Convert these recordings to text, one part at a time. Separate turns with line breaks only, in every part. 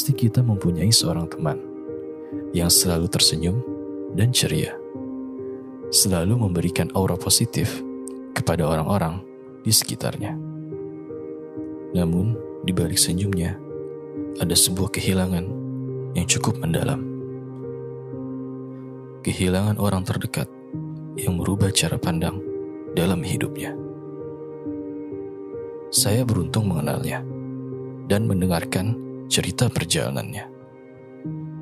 pasti kita mempunyai seorang teman yang selalu tersenyum dan ceria, selalu memberikan aura positif kepada orang-orang di sekitarnya. Namun, di balik senyumnya, ada sebuah kehilangan yang cukup mendalam. Kehilangan orang terdekat yang merubah cara pandang dalam hidupnya. Saya beruntung mengenalnya dan mendengarkan cerita perjalanannya.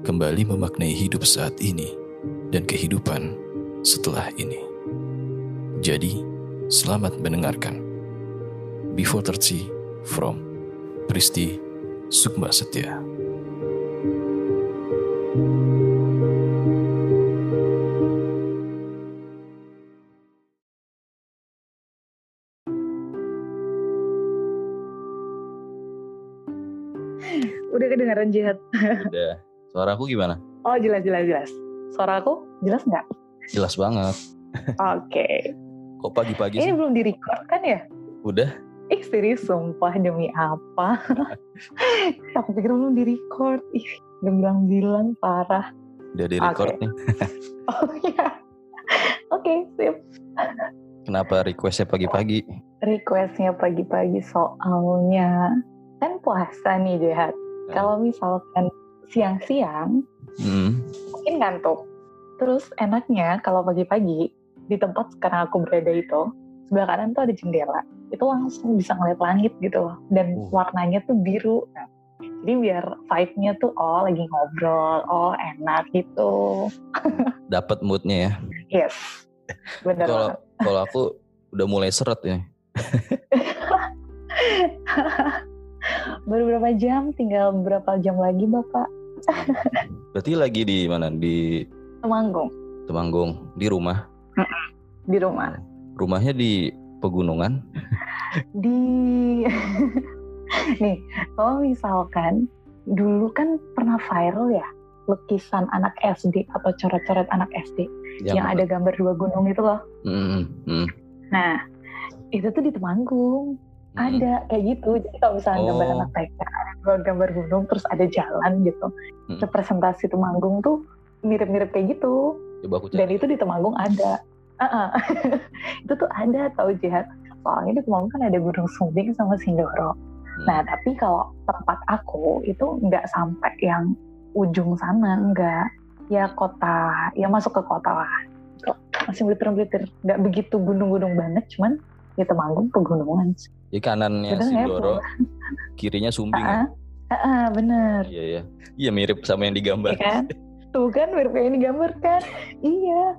Kembali memaknai hidup saat ini dan kehidupan setelah ini. Jadi, selamat mendengarkan. Before 30 from Pristi Sukma Setia.
Kedengaran jihad.
Udah. Suara aku gimana?
Oh jelas jelas jelas. Suara aku jelas nggak?
Jelas banget.
Oke.
Kok pagi-pagi
Ini
sih?
belum direcord kan ya?
Udah?
Ih serius sumpah demi apa? Aku pikir belum direcord. Ih belum bilang-bilang parah.
Udah di record
Oke.
nih.
Oh iya. Oke sip.
Kenapa requestnya pagi-pagi?
Requestnya pagi-pagi soalnya kan puasa nih Jehat.
Hmm.
Kalau misalkan siang-siang
Hmm.
mungkin ngantuk. Terus enaknya kalau pagi-pagi di tempat sekarang aku berada itu sebelah kanan tuh ada jendela. Itu langsung bisa ngeliat langit gitu loh. Dan
Oh.
warnanya tuh biru. Nah, jadi biar vibe-nya tuh oh lagi ngobrol, oh enak gitu.
Dapat moodnya ya.
Yes. Bener
Kalau kalau aku udah mulai seret ya.
Baru berapa jam? Tinggal berapa jam lagi Bapak?
Berarti lagi di mana? Di
Temanggung
Temanggung, di rumah.
di rumah.
Rumahnya di pegunungan.
di nih kalau misalkan dulu kan pernah viral ya lukisan anak SD atau coret-coret anak SD yang, ada gambar dua gunung itu loh
Hmm, hmm,
nah itu tuh di Temanggung. Ada kayak gitu jadi kalau misalnya gambar
Oh.
anak TK ada dua gambar gunung terus ada jalan gitu
Hmm.
representasi Temanggung tuh mirip-mirip kayak gitu
Coba aku
dan itu di Temanggung ada Ah-ah. itu tuh ada tahu jihad soalnya di Temanggung kan ada Gunung Sumbing sama Sindoro
Hmm.
Nah, tapi kalau tempat aku itu nggak sampai yang ujung sana, nggak. Ya kota, ya masuk ke kota lah. Masih blitir-blitir. Nggak begitu gunung-gunung banget, cuman ya Temanggung pegunungan.
Di kanannya
Bener ya,
Sindoro, kirinya Sumbing. ya?
Ah, ah, bener.
Iya iya. Iya mirip sama yang digambar.
Ya kan? Tuh kan, mirip kayak ini gambar kan? Iya.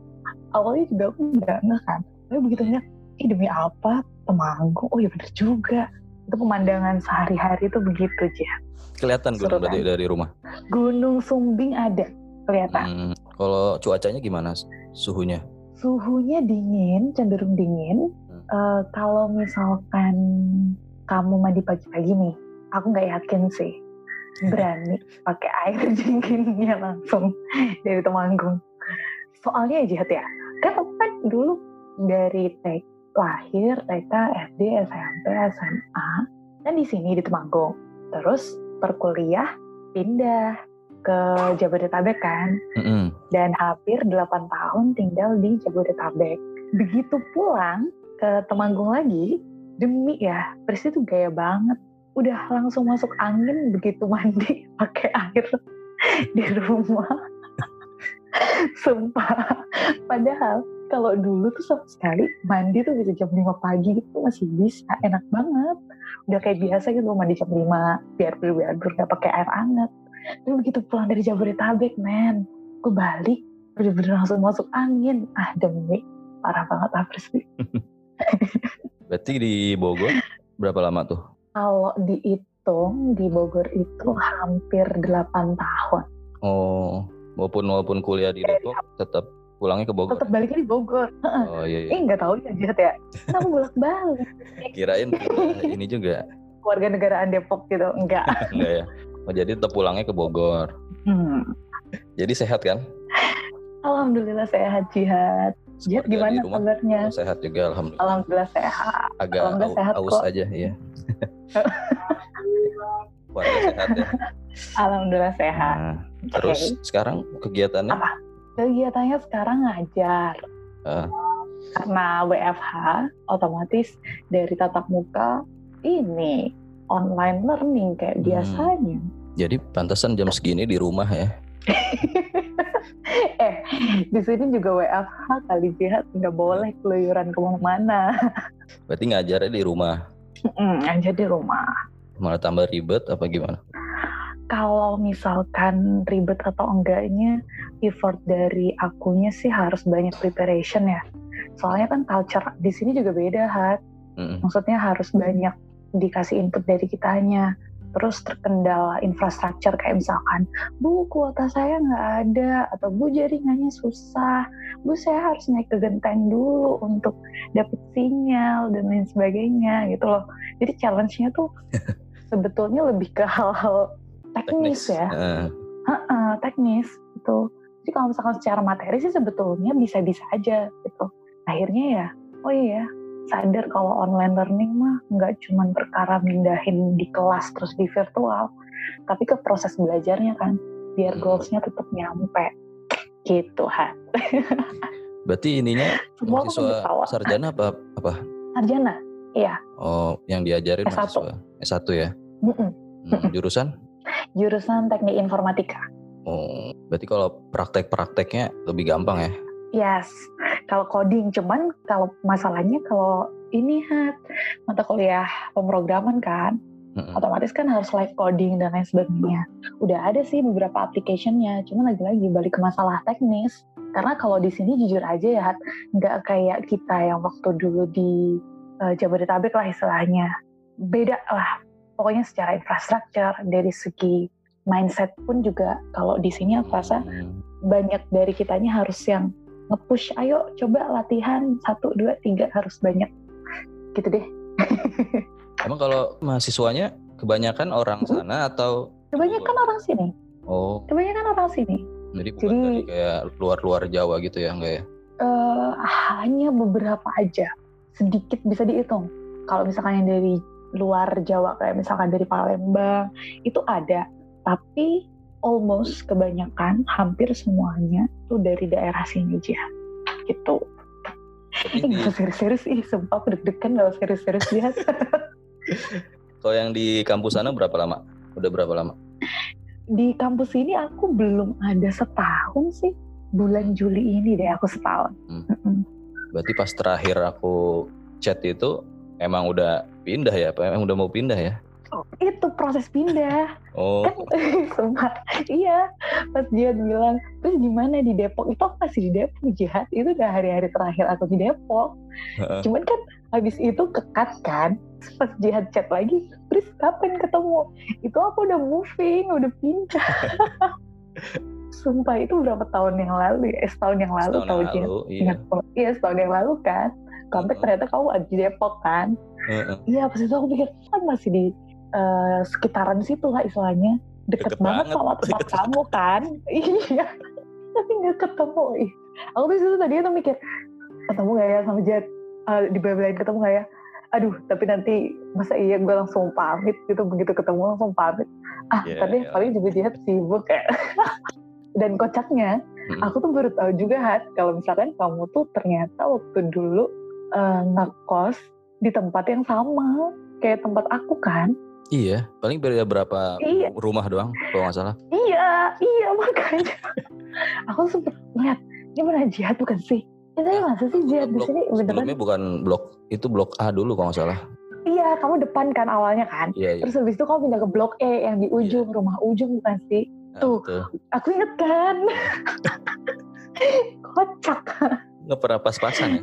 Awalnya juga aku nggak nggak kan. Tapi begitu lihat, ih demi apa? Temanggung. Oh ya bener juga. Itu pemandangan sehari-hari itu begitu, aja.
Kelihatan
Seru
gunung berarti
kan?
dari rumah.
Gunung Sumbing ada kelihatan.
Hmm, Kalau cuacanya gimana suhunya?
Suhunya dingin, cenderung dingin.
Hmm.
Eh, kalau misalkan kamu mandi pagi-pagi nih, aku nggak yakin sih berani pakai air dinginnya langsung dari Temanggung. Soalnya aja ya, kan aku kan dulu dari TK lahir, TK, SD, SMP, SMA, kan di sini di Temanggung. Terus perkuliah pindah ke Jabodetabek kan
Mm-mm.
dan hampir 8 tahun tinggal di Jabodetabek. Begitu pulang ke Temanggung lagi, demi ya, Persi tuh gaya banget. Udah langsung masuk angin begitu mandi pakai air di rumah. Sumpah. Padahal kalau dulu tuh sama sekali mandi tuh bisa jam 5 pagi itu masih bisa, enak banget. Udah kayak biasa gitu mandi jam 5 biar biar biar nggak pakai air hangat. Tapi begitu pulang dari Jabodetabek, men, gue balik bener-bener langsung masuk angin. Ah demi parah banget lah Prisci.
Berarti di Bogor berapa lama tuh?
Kalau dihitung di Bogor itu hampir 8 tahun.
Oh, walaupun walaupun kuliah di Depok tetap pulangnya ke Bogor.
Tetap baliknya di Bogor.
Oh iya, iya.
Eh nggak tahu ya Jat ya. Kenapa bolak-balik?
Kirain ini juga
Warga negaraan Depok gitu. Enggak.
enggak ya. Oh, jadi tetap pulangnya ke Bogor.
Hmm.
Jadi sehat kan?
Alhamdulillah sehat Jihad.
Keluarga
gimana kabarnya?
Sehat juga alhamdulillah.
Alhamdulillah sehat.
Agak
alhamdulillah sehat
aus
kok.
aja ya. Keluarga sehat ya.
Alhamdulillah sehat.
Nah, terus sekarang kegiatannya?
Apa? Kegiatannya sekarang ngajar.
Ah.
Karena WFH, otomatis dari tatap muka ini online learning kayak
Hmm.
biasanya.
Jadi pantasan jam segini di rumah ya?
eh, di sini juga WFH kali jihad nggak boleh keluyuran ke mana-mana.
Berarti ngajarnya di rumah.
Mm, aja di rumah.
Malah tambah ribet apa gimana?
Kalau misalkan ribet atau enggaknya, effort dari akunya sih harus banyak preparation ya. Soalnya kan culture di sini juga beda, Hat.
Mm-mm.
Maksudnya harus banyak dikasih input dari kitanya. Terus terkendala infrastruktur kayak misalkan, Bu kuota saya nggak ada, atau Bu jaringannya susah, Bu saya harus naik ke genteng dulu untuk dapet sinyal dan lain sebagainya gitu loh. Jadi challenge-nya tuh sebetulnya lebih ke hal-hal teknis ya.
Eh,
Heeh, teknis gitu. Jadi kalau misalkan secara materi sih sebetulnya bisa-bisa aja gitu. Akhirnya ya, oh iya sadar kalau online learning mah nggak cuma perkara mindahin di kelas terus di virtual, tapi ke proses belajarnya kan, biar
Hmm.
goalsnya tetap nyampe. Gitu, Han.
berarti ininya
Semua
mahasiswa sarjana apa apa?
Sarjana, iya.
Oh, yang diajarin
S1.
mahasiswa S1 ya?
Mm-mm.
Hmm, jurusan?
Jurusan teknik informatika.
Oh, berarti kalau praktek-prakteknya lebih gampang ya?
Yes, kalau coding cuman kalau masalahnya kalau ini hat mata kuliah pemrograman kan,
Mm-mm.
otomatis kan harus live coding dan lain sebagainya. Udah ada sih beberapa application-nya, cuman lagi-lagi balik ke masalah teknis. Karena kalau di sini jujur aja ya, Hat, nggak kayak kita yang waktu dulu di eh, Jabodetabek lah istilahnya. Beda lah, pokoknya secara infrastruktur, dari segi mindset pun juga kalau di sini aku rasa
Hmm.
banyak dari kitanya harus yang nge-push, ayo coba latihan, satu, dua, tiga, harus banyak. Gitu deh.
Emang kalau mahasiswanya kebanyakan orang
Mm-mm.
sana atau
Kebanyakan orang sini,
oh,
kebanyakan orang sini.
jadi bukan
Jadi-
dari kayak luar-luar Jawa gitu ya enggak ya?
eh hanya beberapa aja, sedikit bisa dihitung. Kalau misalkan yang dari luar Jawa kayak misalkan dari Palembang itu ada, tapi almost kebanyakan hampir semuanya itu dari daerah sini aja, gitu. Ini gak serius-serius ih, sumpah aku deg-degan gak serius-serius lihat.
kalau yang di kampus sana berapa lama? Udah berapa lama?
Di kampus ini aku belum ada setahun sih, bulan Juli ini deh aku setahun.
Hmm. Berarti pas terakhir aku chat itu emang udah pindah ya? Emang udah mau pindah ya?
Itu proses pindah.
Oh,
kan sumpah iya pas Jihad bilang terus gimana di Depok? Itu aku masih di Depok Jihad itu udah hari-hari terakhir aku di Depok. Cuman kan habis itu kekat kan pas Jihad chat lagi terus kapan ketemu? Itu aku udah moving udah pindah. Sumpah itu berapa tahun yang lalu ya? Eh, setahun yang lalu
setahun
tahu
yang lalu, iya.
Iya setahun yang lalu kan.
Heeh.
ternyata kamu ada di Depok kan. Iya pas itu aku pikir kan masih di eh, sekitaran situ lah istilahnya. Deket,
Deket
banget
banget.
sama tempat kamu kan? Iya. Tapi nggak ketemu. Ih. Aku tuh situ tadi tuh mikir ketemu gak ya sama Jet? Eh, di lain ketemu gak ya? Aduh tapi nanti masa iya gue langsung pamit gitu. Begitu ketemu langsung pamit. Ah
Iya,
tadi
iya.
paling juga Jet sibuk ya. Dan kocaknya
Mm-mm.
aku tuh baru tahu juga Hat kalau misalkan kamu tuh ternyata waktu dulu eh, ngekos di tempat yang sama kayak tempat aku kan
Iya, paling beda berapa
Iya.
rumah doang kalau nggak salah.
iya iya makanya aku sempet lihat ini mana jihad bukan sih ini masa sih jihad di sini beneran
Sebelumnya bukan blok itu blok A dulu kalau nggak salah.
iya kamu depan kan awalnya kan
Iya, iya.
terus habis itu kamu pindah ke blok E yang di ujung rumah ujung bukan sih
Nah,
tuh.
betul.
aku inget kan kocak
Nggak pernah pas-pasan ya?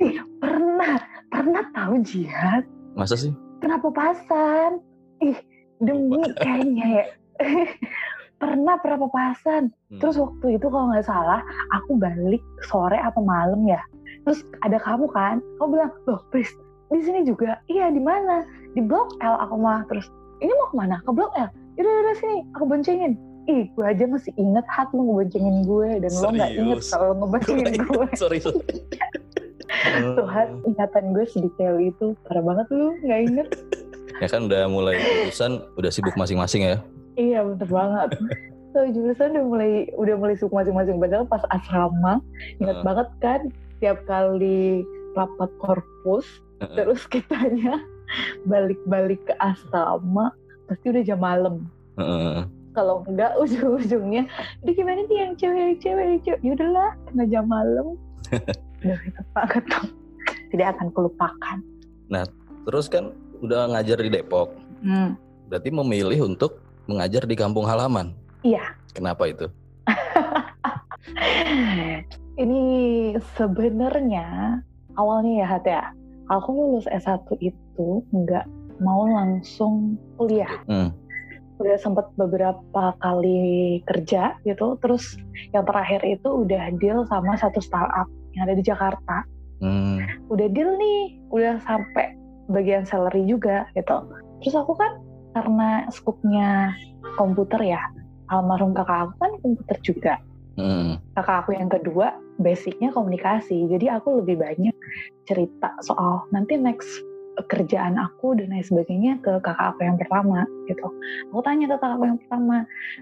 Ih, pernah pernah tahu jihad
Masa sih?
Kenapa pasan? Ih, demi kayaknya ya. Pernah pernah papasan.
Hmm.
Terus waktu itu kalau nggak salah, aku balik sore apa malam ya. Terus ada kamu kan, kamu bilang, loh Pris, di sini juga. Iya, di mana? Di Blok L aku mah. Terus, ini mau ke mana? Ke Blok L. Yaudah, yaudah sini, aku boncengin. Ih, gue aja masih inget hat lu ngeboncengin gue. Dan lo nggak inget
Serius?
kalau ngeboncengin gue. Tuhan, ingatan gue sedetail itu. Parah banget lu, nggak inget.
Ya kan udah mulai urusan, udah sibuk masing-masing ya.
iya bener banget so jurusan udah mulai udah mulai suka masing-masing padahal pas asrama ingat
Heeh.
banget kan tiap kali rapat korpus
Heeh.
terus kitanya balik-balik ke asrama pasti udah jam malam
Heeh.
kalau enggak ujung-ujungnya udah gimana nih yang cewek-cewek yang cewek yaudahlah kena jam malam itu banget tuh tidak akan kulupakan
Terus kan udah ngajar di Depok.
hmm.
Berarti memilih untuk mengajar di kampung halaman.
iya
Kenapa itu?
ini sebenarnya awalnya ya Hat ya aku lulus S1 itu nggak mau langsung kuliah
Hmm.
udah sempat beberapa kali kerja gitu terus yang terakhir itu udah deal sama satu startup yang ada di Jakarta.
Hmm.
udah deal nih udah sampai bagian salary juga gitu. Terus aku kan karena skupnya komputer ya almarhum kakak aku kan komputer juga.
Hmm.
kakak aku yang kedua basicnya komunikasi. Jadi aku lebih banyak cerita soal nanti next kerjaan aku dan lain sebagainya ke kakak aku yang pertama gitu. Aku tanya ke kakak aku yang pertama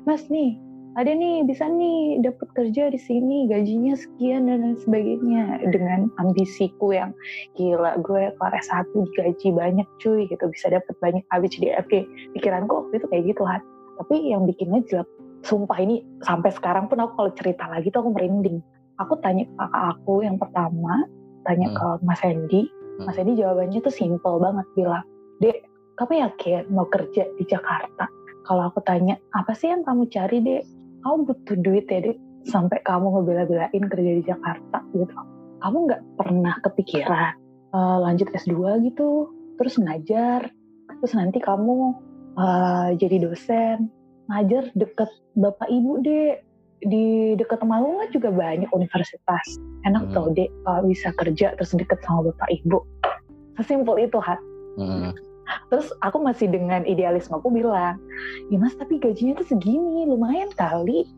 mas nih ada nih bisa nih dapat kerja di sini gajinya sekian dan lain sebagainya. Dengan ambisiku yang gila gue kelar S1 digaji banyak cuy gitu. Bisa dapat banyak ABCDFG pikiranku waktu itu kayak gitu kan tapi yang bikinnya jelek sumpah ini sampai sekarang pun aku kalau cerita lagi tuh aku merinding. Aku tanya ke kakak aku yang pertama tanya
Hmm.
ke Mas Hendy
Hmm.
Mas Hendy jawabannya tuh simple banget bilang dek kamu yakin mau kerja di Jakarta? Kalau aku tanya apa sih yang kamu cari dek kamu butuh duit ya dek sampai kamu ngebela-belain kerja di Jakarta gitu. Kamu nggak pernah kepikiran eh, lanjut S2 gitu terus ngajar terus nanti kamu eh, jadi dosen ngajar deket bapak ibu dek di deket Temanggung kan juga banyak universitas. Enak
Hmm.
tau dek kalau bisa kerja terus deket sama bapak ibu. Sesimpel itu hat
Hmm.
Terus aku masih dengan idealisme aku bilang ya mas tapi gajinya tuh segini lumayan kali.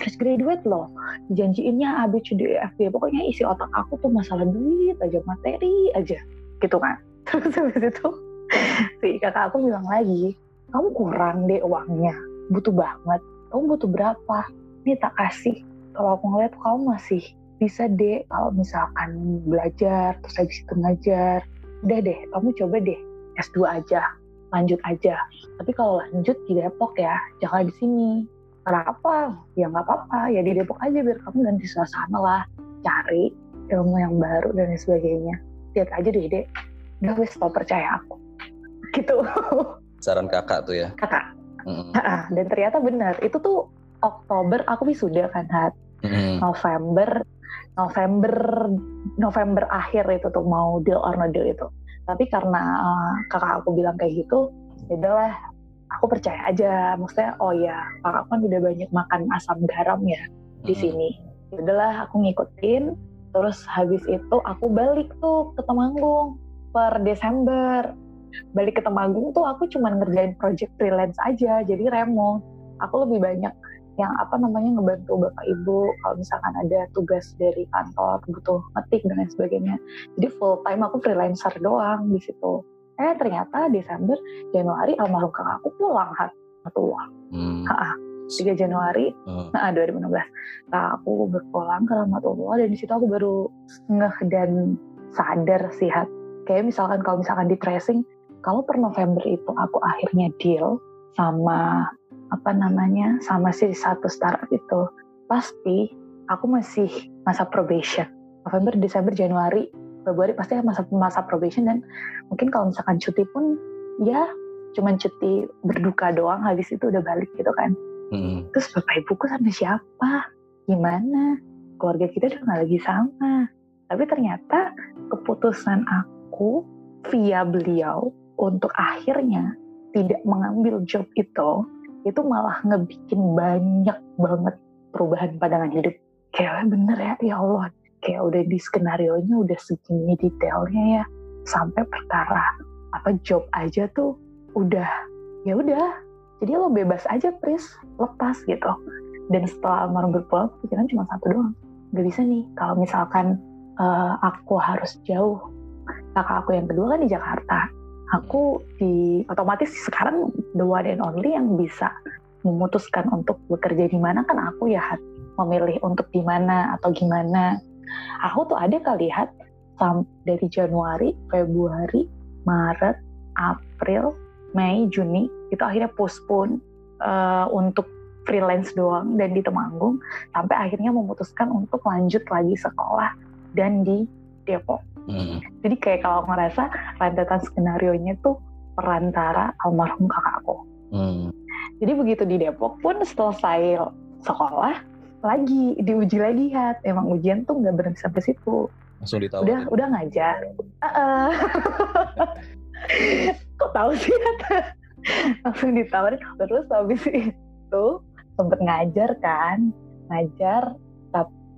Fresh graduate loh. Janjiinnya A B C D E pokoknya isi otak aku tuh masalah duit aja materi aja. Gitu kan. Terus habis itu si kakak aku bilang lagi kamu kurang deh uangnya. Butuh banget. Kamu butuh berapa? Nih tak kasih. Kalau aku ngeliat kamu masih bisa deh. Kalau misalkan belajar terus habis itu ngajar udah deh kamu coba deh S2 aja lanjut aja. Tapi kalau lanjut di Depok ya jangan di sini. Kenapa ya nggak apa-apa ya di Depok aja biar kamu ganti suasana lah. Cari ilmu yang baru dan lain sebagainya. Lihat aja deh dek. Udah wes tau percaya aku. Gitu.
Saran kakak tuh ya.
kakak. Ah, dan ternyata benar. Itu tuh Oktober aku wisuda kan Hat?
Hmm.
November November November akhir itu tuh mau deal or no deal itu tapi karena uh, kakak aku bilang kayak gitu ya udahlah aku percaya aja. Maksudnya oh ya kakak kan udah banyak makan asam garam ya di sini. Ya udahlah aku ngikutin. Terus habis itu aku balik tuh ke Temanggung per Desember. Balik ke Temanggung tuh aku cuman ngerjain project freelance aja jadi remote aku lebih banyak yang apa namanya ngebantu bapak ibu kalau misalkan ada tugas dari kantor butuh ngetik dan lain sebagainya. Jadi full time aku freelancer doang di situ. Eh ternyata Desember Januari almarhum kakakku pulang hat tua
Hmm.
3 Januari
Hmm.
nah 2016 nah aku berpulang ke Rahmatullah dan di situ aku baru ngeh dan sadar sih hat kayak misalkan kalau misalkan di tracing kalau per November itu aku akhirnya deal sama apa namanya sama si satu startup itu pasti aku masih masa probation. November Desember Januari Februari pasti masa masa probation dan mungkin kalau misalkan cuti pun ya cuman cuti berduka doang habis itu udah balik gitu kan.
Hmm.
terus bapak ibuku sama siapa? Gimana? Keluarga kita udah nggak lagi sama. Tapi ternyata keputusan aku via beliau untuk akhirnya tidak mengambil job itu itu malah ngebikin banyak banget perubahan pandangan hidup. Kayak bener ya ya Allah. Kayak udah di skenario nya udah segini detailnya ya sampai perkara apa job aja tuh udah ya udah jadi lo bebas aja Pris lepas gitu. Dan setelah almarhum berpulang pikiran cuma satu doang. Gak bisa nih kalau misalkan eh, aku harus jauh. Kakak aku yang kedua kan di Jakarta aku di otomatis sekarang the one and only yang bisa memutuskan untuk bekerja di mana kan aku ya memilih untuk di mana atau gimana. Aku tuh ada kali Hat dari Januari, Februari, Maret, April, Mei, Juni itu akhirnya postpone uh, untuk freelance doang dan di Temanggung sampai akhirnya memutuskan untuk lanjut lagi sekolah dan di Depok. Hmm. Jadi kayak kalau ngerasa rentetan skenario nya tuh perantara almarhum kakakku. Hmm. Jadi begitu di Depok pun selesai sekolah lagi diuji lagi hat. Emang ujian tuh nggak berhenti sampai situ.
Langsung ditawarin.
Udah udah ngajar. Uh -uh. kok tahu sih langsung ditawarin terus habis itu sempet ngajar kan ngajar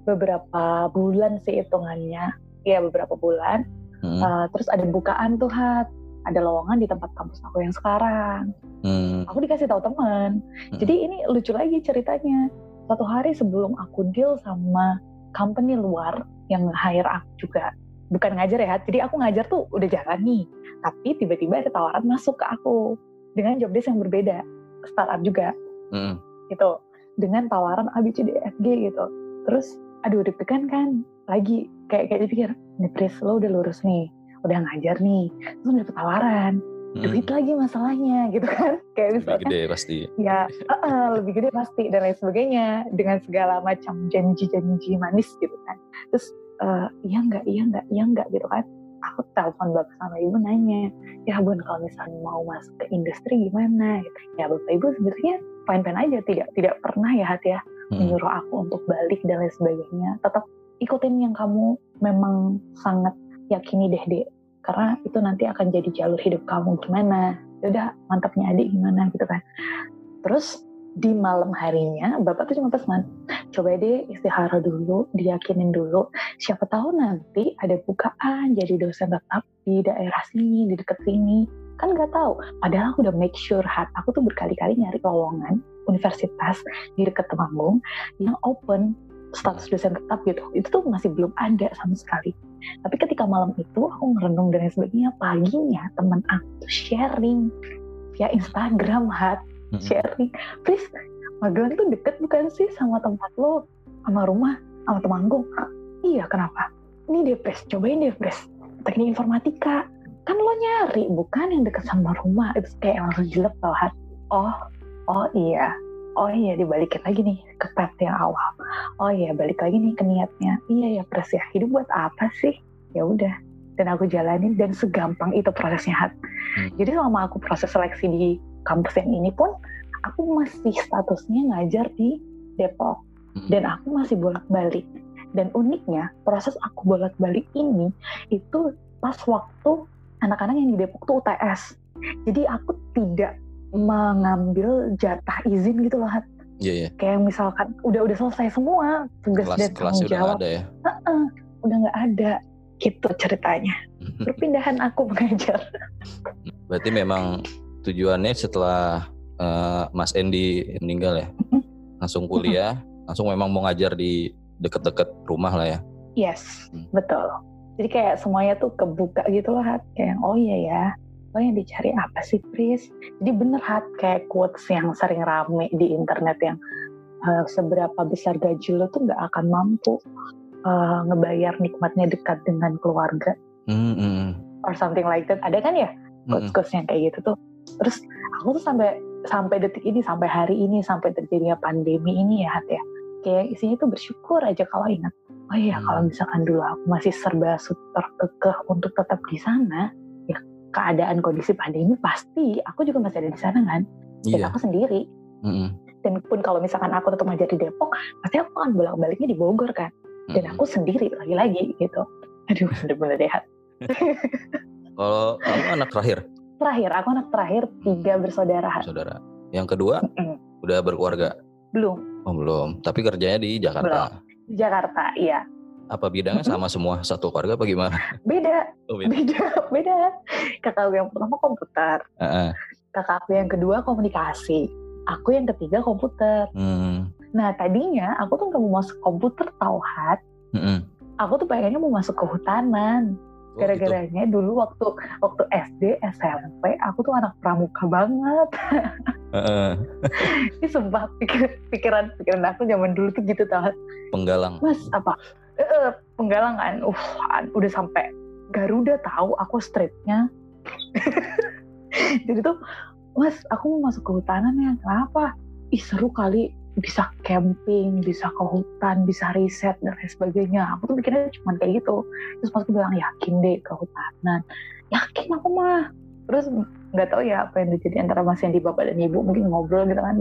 beberapa bulan sih hitungannya ya beberapa bulan. Hmm. uh, terus ada bukaan tuh hat. Ada lowongan di tempat kampus aku yang sekarang. Hmm. aku dikasih tahu teman. Hmm. jadi ini lucu lagi ceritanya. Satu hari sebelum aku deal sama company luar yang hire aku juga bukan ngajar ya jadi aku ngajar tuh udah jalan nih tapi tiba-tiba ada tawaran masuk ke aku dengan job desk yang berbeda startup juga. Mm. gitu. Dengan tawaran A B C D F G gitu. Terus aduh deg-degan kan lagi. Kayak kayak dipikir nih Pris lo udah lurus nih udah ngajar nih terus dapet tawaran hmm. duit lagi masalahnya gitu kan.
Kayak misalnya lebih gede pasti.
ya uh, uh, lebih gede pasti dan lain sebagainya dengan segala macam janji-janji manis gitu kan. Terus uh, iya enggak iya enggak iya enggak gitu kan. Aku telepon bapak sama ibu nanya ya bun kalau misalnya mau masuk ke industri gimana? Gitu. Ya bapak ibu sebenarnya fine fine aja tidak tidak pernah ya hati ya hmm. menyuruh aku untuk balik dan lain sebagainya. Tetap ikutin yang kamu memang sangat yakini deh deh karena itu nanti akan jadi jalur hidup kamu. Gimana? Ya udah mantapnya adik. Gimana? Gitu kan. Terus di malam harinya bapak tuh cuma pesan coba deh istihara dulu diyakinin dulu. Siapa tahu nanti ada bukaan jadi dosen tetap di daerah sini di dekat sini. Kan nggak tahu. Padahal aku udah make sure hat aku tuh berkali-kali nyari lowongan universitas di dekat Temanggung yang open status dosen tetap gitu. Itu tuh masih belum ada sama sekali. Tapi ketika malam itu aku ngerenung dan sebagainya paginya teman aku sharing via Instagram hat hmm. sharing. Please Magelang tuh deket bukan sih sama tempat lo? Sama rumah? Sama Temanggung? Iya kenapa? Ini Depres cobain Depres. Teknik informatika. Kan lo nyari bukan yang deket sama rumah. Itu kayak langsung jelek banget oh oh iya oh iya dibalikin lagi nih ke pet yang awal. Oh iya balik lagi nih ke niatnya. Iya ya pres ya. Hidup buat apa sih? Ya udah. Dan aku jalanin dan segampang itu prosesnya hat. Hmm. jadi selama aku proses seleksi di kampus yang ini pun aku masih statusnya ngajar di Depok. Hmm. dan aku masih bolak-balik. Dan uniknya proses aku bolak-balik ini itu pas waktu anak-anak yang di Depok tuh UTS jadi aku tidak mengambil jatah izin gitu loh
Iya, yeah, yeah.
Kayak misalkan udah udah selesai semua tugas kelas, dan tanggung jawab. Udah ada ya? Uh -uh, udah nggak ada gitu ceritanya. Perpindahan aku mengajar.
Berarti memang tujuannya setelah uh, Mas Endi meninggal ya, langsung kuliah, langsung memang mau ngajar di deket-deket rumah lah ya.
Yes, hmm. betul. Jadi kayak semuanya tuh kebuka gitu loh, Hat. Kayak oh iya ya, oh yang dicari apa sih, Pris? Jadi bener Hat, kayak quotes yang sering rame di internet yang uh, seberapa besar gaji lo tuh nggak akan mampu uh, ngebayar nikmatnya dekat dengan keluarga. Mm -hmm. Or something like that. Ada kan ya quotes-quotes yang kayak gitu tuh terus aku tuh sampai sampai detik ini sampai hari ini sampai terjadinya pandemi ini ya Hat ya kayak isinya tuh bersyukur aja kalau ingat oh iya hmm. kalau misalkan dulu aku masih serba super kekeh untuk tetap di sana keadaan kondisi pandemi pasti aku juga masih ada di sana kan? Dan iya. aku sendiri. Hmm. dan pun kalau misalkan aku tetap ngajar di Depok pasti aku akan bolak-baliknya di Bogor kan? Dan hmm. aku sendiri lagi-lagi gitu. Aduh bener-bener deh
kalau kamu anak terakhir?
Terakhir aku anak terakhir tiga bersaudara
saudara yang kedua? Mm -mm. udah berkeluarga?
Belum.
Oh belum. Tapi kerjanya di Jakarta?
Belum. Jakarta iya
apa bidangnya sama semua satu keluarga apa gimana
beda oh, beda. beda beda kakak aku yang pertama komputer uh -uh. kakak aku yang kedua komunikasi aku yang ketiga komputer hmm. nah tadinya aku tuh nggak mau masuk komputer tau hat mm -hmm. aku tuh pengennya mau masuk kehutanan
Oh, gitu.
Gara-garanya dulu waktu waktu SD, SMP, aku tuh anak pramuka banget.
Heeh,
Ini sumpah pikir, pikiran pikiran aku zaman dulu tuh gitu tau.
penggalang.
Mas apa? Eh, penggalang kan. Uh, udah sampai Garuda tahu aku stripnya. Jadi tuh, Mas, aku mau masuk ke hutanan ya. Kenapa? Ih seru kali bisa camping, bisa ke hutan, bisa riset dan lain sebagainya. Aku tuh mikirnya cuma kayak gitu. Terus pas aku bilang yakin deh ke hutanan. Yakin aku mah. Terus nggak tahu ya apa yang terjadi antara Mas Yandi bapak dan ibu mungkin ngobrol gitu kan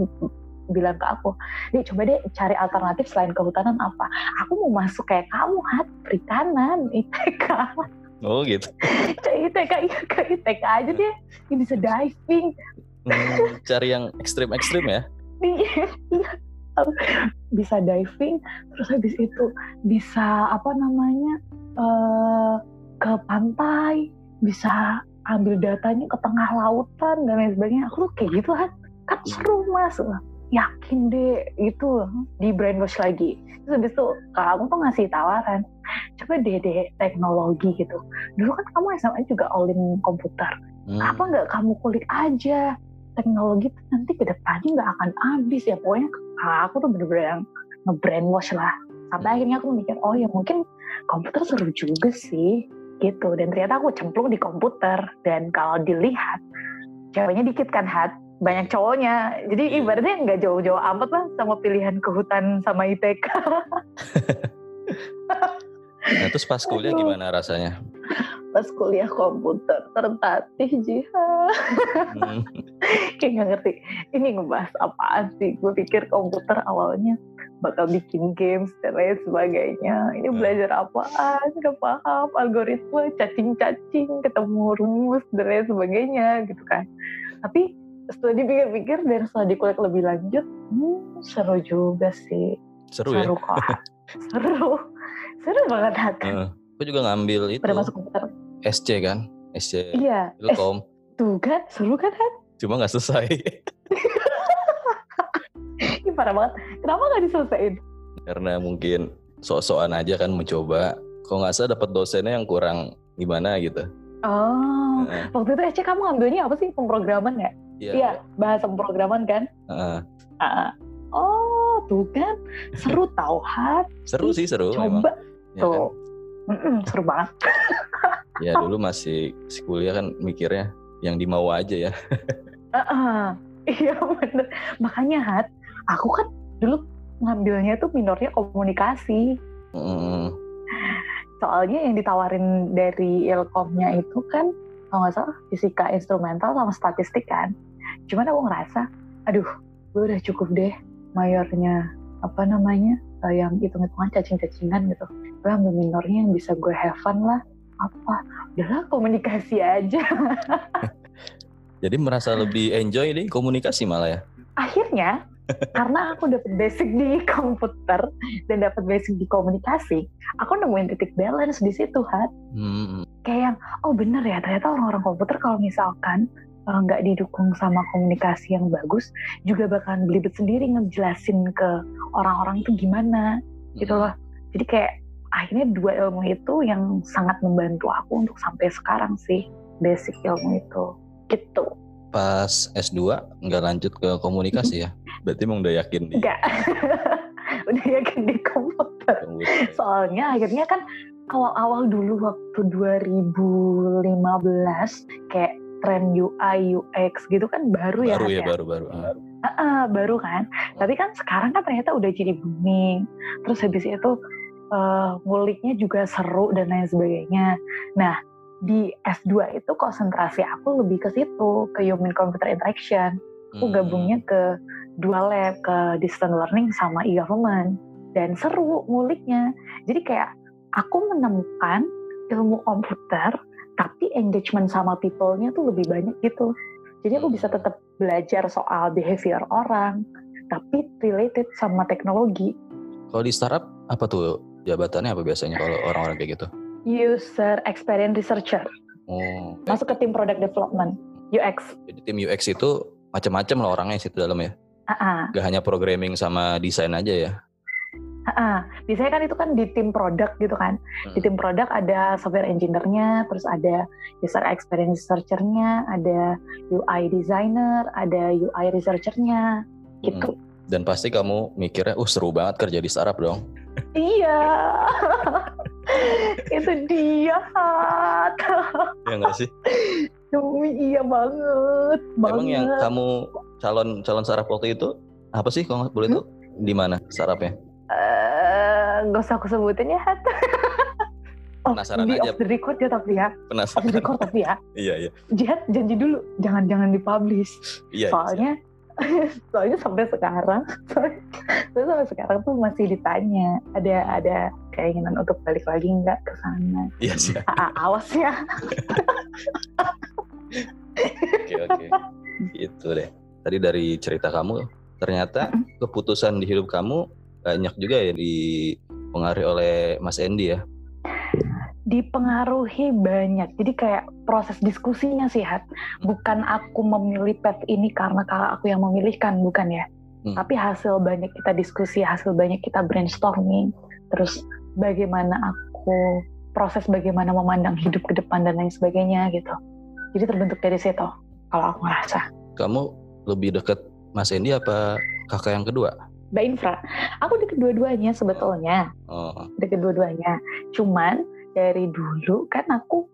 bilang ke aku, Dek coba deh cari alternatif selain kehutanan apa? Aku mau masuk kayak kamu, hat perikanan, ITK.
Oh gitu.
ITK, iya ke ITK aja deh. Ini bisa diving,
Hmm, cari yang ekstrim-ekstrim ya.
Iya, iya. bisa diving, terus habis itu bisa apa namanya eh ke pantai, bisa ambil datanya ke tengah lautan dan lain sebagainya. Aku tuh kayak gitu kan, kan seru mas. Yakin deh itu di brainwash lagi. Terus habis itu kalau aku tuh ngasih tawaran, coba deh deh teknologi gitu. Dulu kan kamu SMA juga all in komputer.
Hmm.
apa nggak kamu kulik aja? Teknologi tuh nanti ke depannya nggak akan habis ya. Pokoknya aku tuh bener-bener yang nge-brainwash lah. Sampai akhirnya aku mikir oh ya mungkin komputer seru juga sih gitu. Dan ternyata aku cemplung di komputer. Dan kalau dilihat ceweknya dikit kan hat banyak cowoknya. Jadi ibaratnya nggak jauh-jauh amat lah sama pilihan ke hutan sama ITK
Nah terus pas kuliah
Aduh.
gimana rasanya?
pas kuliah komputer tertatih jihad
Hmm.
kayak nggak ngerti ini ngebahas apaan sih? Gue pikir komputer awalnya bakal bikin games dan lain sebagainya. Ini
Hmm.
belajar apaan? Nggak paham. Algoritma cacing-cacing ketemu rumus dan lain sebagainya gitu kan. Tapi setelah dipikir-pikir dan setelah dikulik lebih lanjut hmm, seru juga sih
Seru ya?
seru kok seru seru banget Hat.
Heeh. Aku juga ngambil itu
pada masuk komputer
SC kan, SC
iya eh,
Ilkom.
tuh kan seru kan Hat?
Cuma nggak selesai
ini parah banget kenapa nggak diselesain
karena mungkin sok-sokan aja kan mencoba. Kok nggak salah dapat dosennya yang kurang gimana gitu.
oh
Heeh.
Waktu itu Ece kamu ngambilnya apa sih? Pemrograman ya?
Iya.
Iya, bahasa pemrograman kan?
Heeh.
Ah. Oh, tuh kan. Seru tau, Hat.
Seru sih seru.
Coba
Ya, kan?
tuh. Mm-mm, seru banget.
ya dulu masih masih kuliah kan mikirnya yang dimau aja ya.
Ah, Iya bener. Makanya, Hat, aku kan dulu ngambilnya tuh minornya komunikasi.
Mm.
Soalnya yang ditawarin dari ilkomnya itu kan, kalau nggak salah, fisika instrumental sama statistik kan. Cuman aku ngerasa, aduh, gue udah cukup deh mayornya, apa namanya, eh, yang hitung-hitungan cacing-cacingan gitu. Gue ambil minornya yang bisa gue have fun lah. Apa? Udahlah komunikasi aja.
Jadi merasa lebih enjoy deh komunikasi malah ya.
Akhirnya, karena aku dapet basic di komputer dan dapet basic di komunikasi, aku nemuin titik balance di situ, Hat.
Hmm.
kayak yang oh bener ya ternyata orang-orang komputer kalau misalkan eh, nggak didukung sama komunikasi yang bagus juga bakalan belibet sendiri ngejelasin ke orang-orang itu gimana gitu loh. Jadi kayak akhirnya dua ilmu itu yang sangat membantu aku untuk sampai sekarang sih basic ilmu itu. Gitu.
Pas S2 nggak lanjut ke komunikasi ya. Berarti emang udah yakin di
enggak udah yakin di komputer.
Komputer.
soalnya akhirnya kan awal-awal dulu waktu 2015 kayak tren UI UX gitu kan baru, ya
Baru ya,
Hat,
baru baru. Ah.
Ah, ah, baru kan? Tapi kan sekarang kan ternyata udah jadi booming. Terus habis itu eh, nguliknya juga seru dan lain sebagainya. Nah di S2 itu konsentrasi aku lebih ke situ ke human computer interaction. Aku
Hmm.
gabungnya ke dua lab ke distance learning sama e-government. Dan seru nguliknya. Jadi kayak aku menemukan ilmu komputer tapi engagement sama people-nya tuh lebih banyak gitu jadi aku bisa tetap belajar soal behavior orang tapi related sama teknologi
Kalau di startup apa tuh jabatannya apa biasanya kalau orang-orang kayak gitu?
user experience researcher
Oh.
masuk ke tim product development UX
Jadi tim UX itu macam-macam lah orangnya di situ dalam ya.
ah ah.
Gak hanya programming sama desain aja ya.
Ah, biasanya kan itu kan di tim produk gitu kan.
Hmm.
Di tim produk ada software engineer-nya, terus ada user experience researcher-nya, ada UI designer, ada UI researcher-nya gitu.
Dan pasti kamu mikirnya, uh seru banget kerja di startup dong.
Iya. itu dia.
Ya nggak sih?
Demi iya banget, banget.
Emang yang kamu calon calon startup waktu itu apa sih kalau boleh tuh? Di mana startupnya?
Eh, nggak usah aku sebutin ya, Hat. oh,
Penasaran
di
aja.
off the record ya tapi ya. Off the
Penasaran?
record tapi ya.
iya iya.
Jihad janji dulu, jangan jangan dipublish.
Iya. iya.
soalnya soalnya sampai sekarang soalnya sampai sekarang tuh masih ditanya ada ada keinginan untuk balik lagi nggak ke sana
Iya sih.
Ah, awas ya
Oke oke. Itu deh. Tadi dari cerita kamu, ternyata keputusan di hidup kamu banyak juga ya dipengaruhi oleh Mas Endi ya.
dipengaruhi banyak jadi kayak proses diskusinya sih Hat bukan aku memilih path ini karena kakak aku yang memilihkan bukan ya
Hmm.
tapi hasil banyak kita diskusi hasil banyak kita brainstorming terus bagaimana aku proses bagaimana memandang hidup ke depan dan lain sebagainya gitu jadi terbentuk dari situ kalau aku ngerasa
Kamu lebih deket Mas Endi apa kakak yang kedua?
Mbak Infra aku di kedua-duanya sebetulnya.
Oh,
di kedua-duanya cuman dari dulu kan aku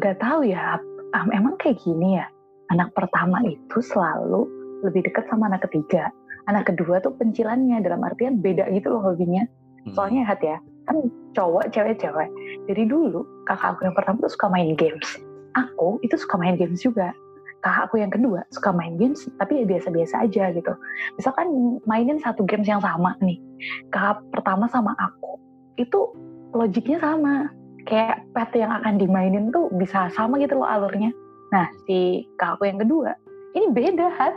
nggak tahu ya am- emang kayak gini ya? Anak pertama itu selalu lebih dekat sama anak ketiga. Anak kedua tuh pencilannya dalam artian beda gitu loh hobinya.
Hmm.
soalnya hat ya kan cowok cewek cewek dari dulu kakak aku yang pertama tuh suka main games. Aku itu suka main games juga kakak aku yang kedua suka main games tapi ya biasa-biasa aja gitu. Misalkan mainin satu games yang sama nih kakak pertama sama aku itu logiknya sama. Kayak pet yang akan dimainin tuh bisa sama gitu loh alurnya. Nah si kakak aku yang kedua ini beda hat.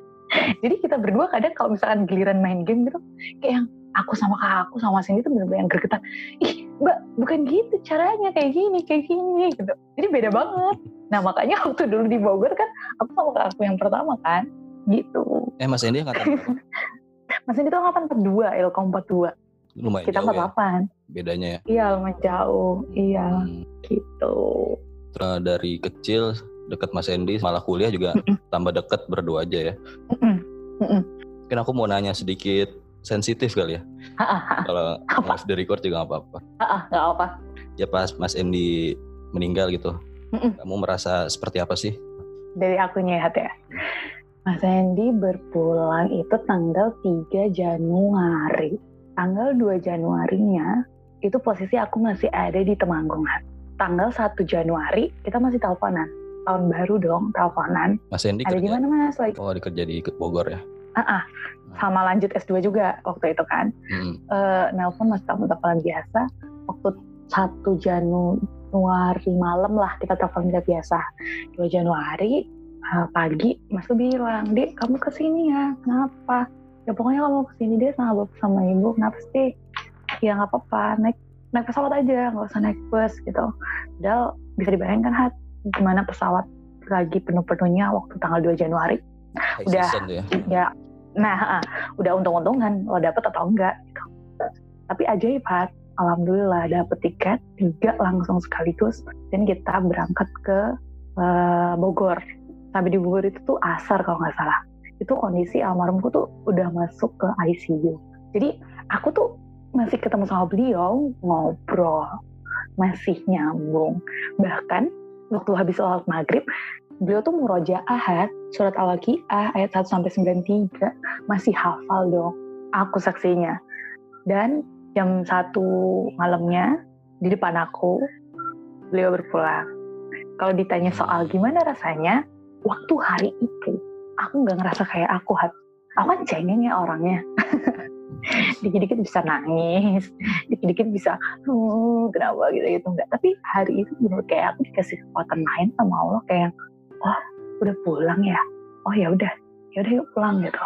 Jadi kita berdua kadang kalau misalkan giliran main game gitu kayak yang aku sama kakak aku sama Cindy tuh bener-bener yang gregetan ih mbak bukan gitu caranya kayak gini kayak gini gitu. Jadi beda banget. Nah makanya waktu dulu di Bogor kan aku sama aku yang pertama kan gitu.
Eh Mas Endi angkatan?
Mas Cindy tuh angkatan 42 Ilkom 42
lumayan
kita
jauh ya.
48
bedanya ya.
iya lumayan jauh. Iya
Hmm.
gitu.
Terus dari kecil deket Mas Endi malah kuliah juga tambah deket berdua aja ya. Mungkin aku mau nanya sedikit sensitif kali ya. Kalau off the record juga nggak apa-apa.
nggak apa
Ya pas Mas Endi meninggal gitu,
Mm-mm.
kamu merasa seperti apa sih?
dari akunya ya Hat ya Mas Hendy berpulang itu tanggal 3 Januari tanggal 2 Januarinya itu posisi aku masih ada di Temanggung Hat. tanggal 1 Januari kita masih teleponan tahun baru dong teleponan
Mas Endi
ada di
kerja?
mana mas lagi
Oh, kerja di Bogor ya.
Ah ah, sama lanjut S2 juga waktu itu kan.
Hmm.
eh nelpon masih telepon teleponan biasa. Waktu 1 Januari malam lah kita telepon nggak biasa. 2 Januari eh, pagi mas tuh bilang dek kamu ke sini ya? Kenapa? Ya pokoknya kamu ke sini deh sama bapak sama ibu. Kenapa sih? Ya nggak apa-apa. Naik naik pesawat aja nggak usah naik bus gitu. Padahal bisa dibayangkan hat gimana pesawat lagi penuh-penuhnya waktu tanggal 2 Januari.
High
Udah.
ya.
ya nah ah, udah untung-untungan lo dapet atau enggak gitu. tapi ajaib Hat. Alhamdulillah dapet tiket tiga langsung sekaligus. Dan kita berangkat ke eh, Bogor. Sampai di Bogor itu tuh asar kalau nggak salah. Itu kondisi almarhumku tuh udah masuk ke ICU jadi aku tuh masih ketemu sama beliau ngobrol masih nyambung. Bahkan waktu habis sholat maghrib beliau tuh murojaah surat al-waqiah ayat 1 sampai 93 masih hafal dong aku saksinya. Dan jam satu malamnya di depan aku beliau berpulang. Kalau ditanya soal gimana rasanya waktu hari itu aku nggak ngerasa kayak aku aku kan cengeng ya orangnya. Dikit-dikit bisa nangis dikit-dikit bisa hmm, kenapa gitu gitu? Tapi hari itu bener kayak aku dikasih kekuatan main sama Allah kayak oh udah pulang ya? Oh ya udah ya udah yuk pulang gitu.